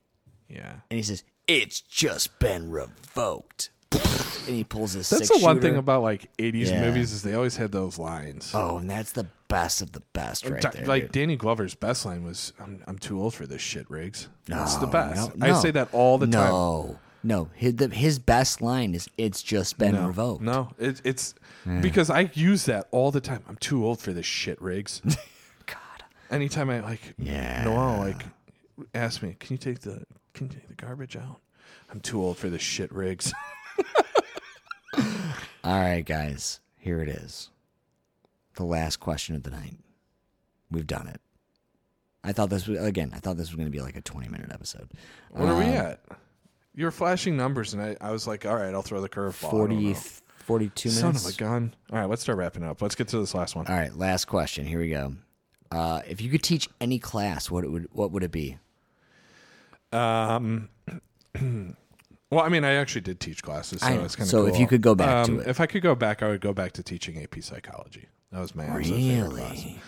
[SPEAKER 9] yeah.
[SPEAKER 8] and he says, it's just been revoked, and he pulls his.
[SPEAKER 9] That's the one thing about like 80s
[SPEAKER 8] Yeah.
[SPEAKER 9] movies is they always had those lines.
[SPEAKER 8] Oh, and that's the best of the best, right there.
[SPEAKER 9] like
[SPEAKER 8] dude.
[SPEAKER 9] Danny Glover's best line was, "I'm, I'm too old for this shit, Riggs." That's the best.
[SPEAKER 8] no,
[SPEAKER 9] I say that all the time.
[SPEAKER 8] No, no, his, the, his best line is, "It's just been
[SPEAKER 9] no,
[SPEAKER 8] revoked."
[SPEAKER 9] No, it, it's because I use that all the time. I'm too old for this shit, Riggs.
[SPEAKER 8] God.
[SPEAKER 9] Anytime I like,
[SPEAKER 8] Yeah.
[SPEAKER 9] Noel like ask me, "Can you take the Can you take the garbage out?" I'm too old for this shit, Riggs.
[SPEAKER 8] All right, guys, here it is. The last question of the night. We've done it. I thought this was again. I thought this was going to be like a twenty-minute episode.
[SPEAKER 9] What are we
[SPEAKER 8] Um,
[SPEAKER 9] at? You were flashing numbers, and I, I was like, "All right, I'll throw the curveball." I
[SPEAKER 8] 40,
[SPEAKER 9] know.
[SPEAKER 8] 42
[SPEAKER 9] Son
[SPEAKER 8] minutes.
[SPEAKER 9] of a gun! All right, let's start wrapping up. Let's get to this last one.
[SPEAKER 8] All right, last question. Here we go. Uh, if you could teach any class, what it would what would it be?
[SPEAKER 9] Um, well, I mean, I actually did teach classes, so
[SPEAKER 8] I know.
[SPEAKER 9] it's kind of
[SPEAKER 8] So if you could go back to it.
[SPEAKER 9] If I could go back, I would go back to teaching AP psychology. That was my absolute favorite class.
[SPEAKER 8] Really?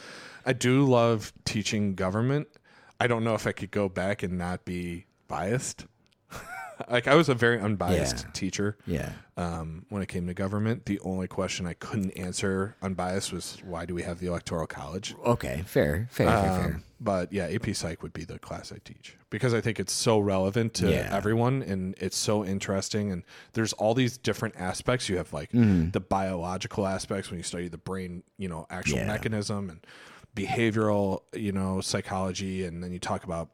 [SPEAKER 9] I do love teaching government. I don't know if I could go back and not be biased. like I was a very unbiased
[SPEAKER 8] Yeah.
[SPEAKER 9] teacher.
[SPEAKER 8] Yeah.
[SPEAKER 9] Um, when it came to government, the only question I couldn't answer unbiased was why do we have the electoral college?
[SPEAKER 8] Okay. Fair. Fair. fair. Fair.
[SPEAKER 9] But yeah, AP Psych would be the class I teach because I think it's so relevant to
[SPEAKER 8] Yeah.
[SPEAKER 9] everyone and it's so interesting. And there's all these different aspects. You have like
[SPEAKER 8] Mm-hmm.
[SPEAKER 9] the biological aspects when you study the brain, you know, actual
[SPEAKER 8] Yeah.
[SPEAKER 9] mechanism and behavioral, you know, psychology. And then you talk about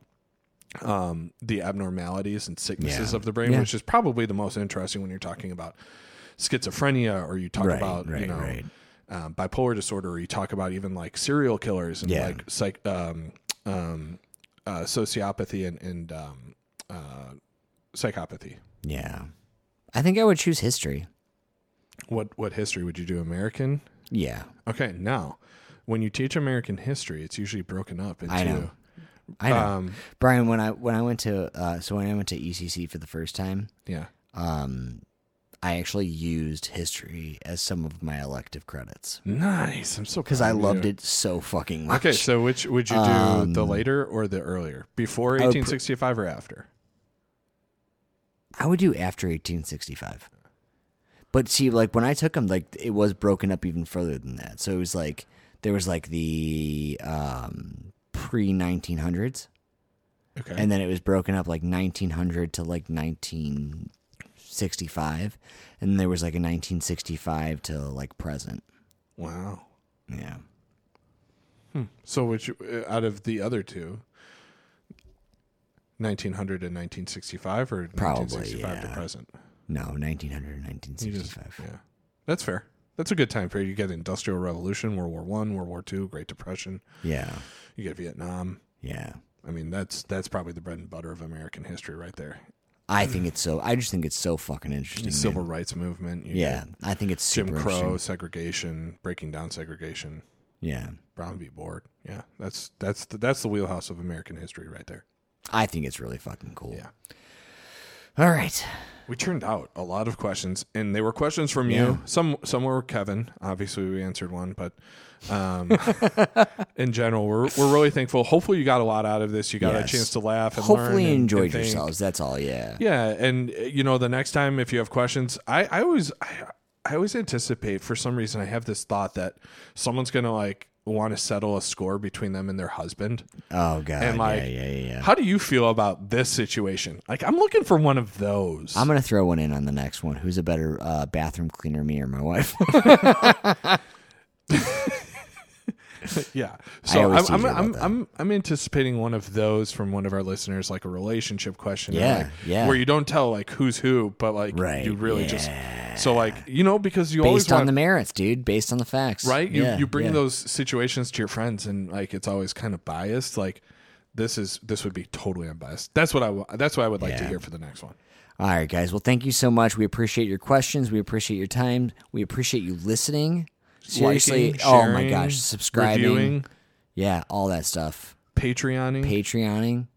[SPEAKER 9] um, the abnormalities and sicknesses
[SPEAKER 8] Yeah.
[SPEAKER 9] of the brain, which is probably the most interesting when you're talking about schizophrenia or you talk
[SPEAKER 8] Right,
[SPEAKER 9] about, you know,
[SPEAKER 8] right.
[SPEAKER 9] Um, bipolar disorder, or you talk about even like serial killers and
[SPEAKER 8] Yeah.
[SPEAKER 9] like psych, um, um, uh, sociopathy and, and um, uh, psychopathy.
[SPEAKER 8] Yeah. I think I would choose history.
[SPEAKER 9] What what history would you do? American?
[SPEAKER 8] Yeah.
[SPEAKER 9] Okay, now when you teach American history, it's usually broken up into
[SPEAKER 8] I know. I know.
[SPEAKER 9] Um,
[SPEAKER 8] Brian, when I when I went to uh, so when I went to ECC for the first time,
[SPEAKER 9] yeah.
[SPEAKER 8] um, I actually used history as some of my elective credits
[SPEAKER 9] Nice. I'm so
[SPEAKER 8] because I loved it so fucking much.
[SPEAKER 9] Okay, so which would you do
[SPEAKER 8] Um,
[SPEAKER 9] the later or the earlier? Before
[SPEAKER 8] I would pr-
[SPEAKER 9] 1865 or after?
[SPEAKER 8] I would do after 1865. But see, like when I took them, like it was broken up even further than that. So it was like there was like the um, pre 1900s,
[SPEAKER 9] Okay.
[SPEAKER 8] and then it was broken up like 1900 to like 1965, and there was like a 1965 to like present.
[SPEAKER 9] wow.
[SPEAKER 8] Yeah.
[SPEAKER 9] So which uh, out of the other two? 1900 and 1965 or
[SPEAKER 8] Probably,
[SPEAKER 9] 1965 to
[SPEAKER 8] yeah.
[SPEAKER 9] present?
[SPEAKER 8] No, 1900
[SPEAKER 9] You just-
[SPEAKER 8] 1965.
[SPEAKER 9] yeah. That's fair. That's a good time period. You get Industrial Revolution, World War One, World War Two, Great Depression.
[SPEAKER 8] Yeah.
[SPEAKER 9] You get Vietnam.
[SPEAKER 8] Yeah.
[SPEAKER 9] I mean, that's that's probably the bread and butter of American history right there.
[SPEAKER 8] I think it's so. I just think it's so fucking interesting.
[SPEAKER 9] The
[SPEAKER 8] man.
[SPEAKER 9] civil rights movement. You
[SPEAKER 8] Yeah, I think it's super.
[SPEAKER 9] Jim
[SPEAKER 8] Crow,
[SPEAKER 9] segregation, breaking down segregation.
[SPEAKER 8] Yeah,
[SPEAKER 9] Brown v. Board. Yeah, that's that's the, that's the wheelhouse of American history right there.
[SPEAKER 8] I think it's really fucking cool.
[SPEAKER 9] Yeah.
[SPEAKER 8] All right.
[SPEAKER 9] We turned out a lot of questions, and they were questions from
[SPEAKER 8] Yeah.
[SPEAKER 9] you. Some some were Kevin. Obviously, we answered one, but um, in general, we're we're really thankful. Hopefully, you got a lot out of this. You got
[SPEAKER 8] Yes.
[SPEAKER 9] a chance to laugh and
[SPEAKER 8] Hopefully, you enjoyed
[SPEAKER 9] and
[SPEAKER 8] yourselves. That's all. Yeah.
[SPEAKER 9] Yeah, and uh, you know, the next time if you have questions, I I always I, I always anticipate for some reason I have this thought that someone's gonna like want to settle a score between them and their husband.
[SPEAKER 8] Oh god.
[SPEAKER 9] and like,
[SPEAKER 8] yeah, yeah, yeah.
[SPEAKER 9] how do you feel about this situation? Like, I'm looking for one of those.
[SPEAKER 8] I'm gonna throw one in on the next one. Who's a better uh, bathroom cleaner, me or my wife?
[SPEAKER 9] Yeah. So
[SPEAKER 8] always
[SPEAKER 9] I'm I'm, I'm, I'm I'm anticipating one of those from one of our listeners, like a relationship question.
[SPEAKER 8] Yeah,
[SPEAKER 9] like,
[SPEAKER 8] yeah.
[SPEAKER 9] Where you don't tell like who's who, but like
[SPEAKER 8] Right,
[SPEAKER 9] you really just so like you know because you always
[SPEAKER 8] Based on
[SPEAKER 9] want
[SPEAKER 8] the merits, dude. Based on the facts.
[SPEAKER 9] right you
[SPEAKER 8] Yeah,
[SPEAKER 9] you bring
[SPEAKER 8] yeah.
[SPEAKER 9] those situations to your friends and like it's always kind of biased. Like this is this would be totally unbiased. That's what I that's what I would like to hear for the next one.
[SPEAKER 8] All right, guys. Well, thank you so much. We appreciate your questions. We appreciate your time. We appreciate you listening. Seriously.
[SPEAKER 9] Liking,
[SPEAKER 8] oh my gosh. Subscribing.
[SPEAKER 9] reviewing,
[SPEAKER 8] Yeah, all that stuff.
[SPEAKER 9] Patreoning,
[SPEAKER 8] Patreoning.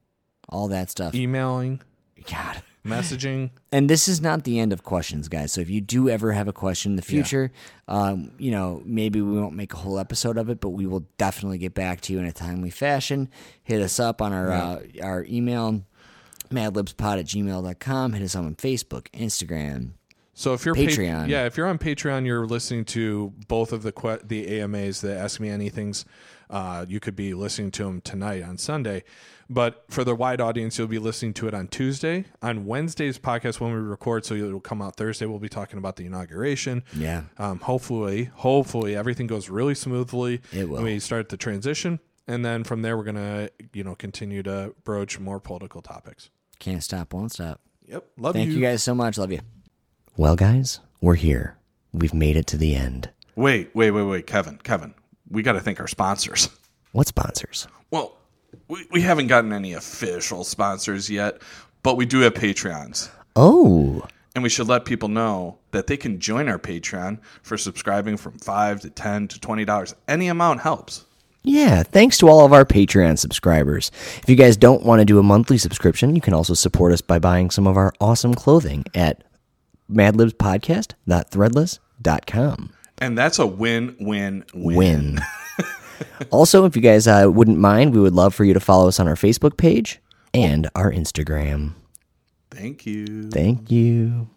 [SPEAKER 8] All that stuff.
[SPEAKER 9] emailing,
[SPEAKER 8] God.
[SPEAKER 9] messaging.
[SPEAKER 8] And this is not the end of questions, guys. So if you do ever have a question in the future, um, you know, maybe we won't make a whole episode of it, but we will definitely get back to you in a timely fashion. Hit us up on our uh, our email, madlibspod at gmail.com. Hit us up on Facebook, Instagram.
[SPEAKER 9] So if you're pa-
[SPEAKER 8] Patreon.
[SPEAKER 9] yeah, if you're on Patreon, you're listening to both of the que- the AMAs, the Ask Me Anythings. Uh, you could be listening to them tonight on Sunday, but for the wide audience, you'll be listening to it on Tuesday. On Wednesday's podcast when we record, so it'll come out Thursday. We'll be talking about the inauguration.
[SPEAKER 8] Yeah.
[SPEAKER 9] Um, hopefully, hopefully everything goes really smoothly.
[SPEAKER 8] It will.
[SPEAKER 9] We start the transition, and then from there, we're gonna you know continue to broach more political topics.
[SPEAKER 8] Can't stop, won't stop.
[SPEAKER 9] Yep. Love
[SPEAKER 8] Thank
[SPEAKER 9] you.
[SPEAKER 8] you guys so much. Love you. Well, guys, we're here. We've made it to the end.
[SPEAKER 9] Wait, wait, wait, wait, Kevin, Kevin. We got to thank our sponsors.
[SPEAKER 8] What sponsors?
[SPEAKER 9] Well, we, we haven't gotten any official sponsors yet, but we do have Patreons.
[SPEAKER 8] Oh,
[SPEAKER 9] And we should let people know that they can join our Patreon for subscribing from 5 to 10 to $20. Any amount helps.
[SPEAKER 10] Yeah, thanks to all of our Patreon subscribers. If you guys don't want to do a monthly subscription, you can also support us by buying some of our awesome clothing at madlibspodcast.threadless.com.
[SPEAKER 9] And that's a win win win.
[SPEAKER 10] Win. also, if you guys uh, wouldn't mind, we would love for you to follow us on our Facebook page and our Instagram.
[SPEAKER 9] Thank you.
[SPEAKER 10] Thank you.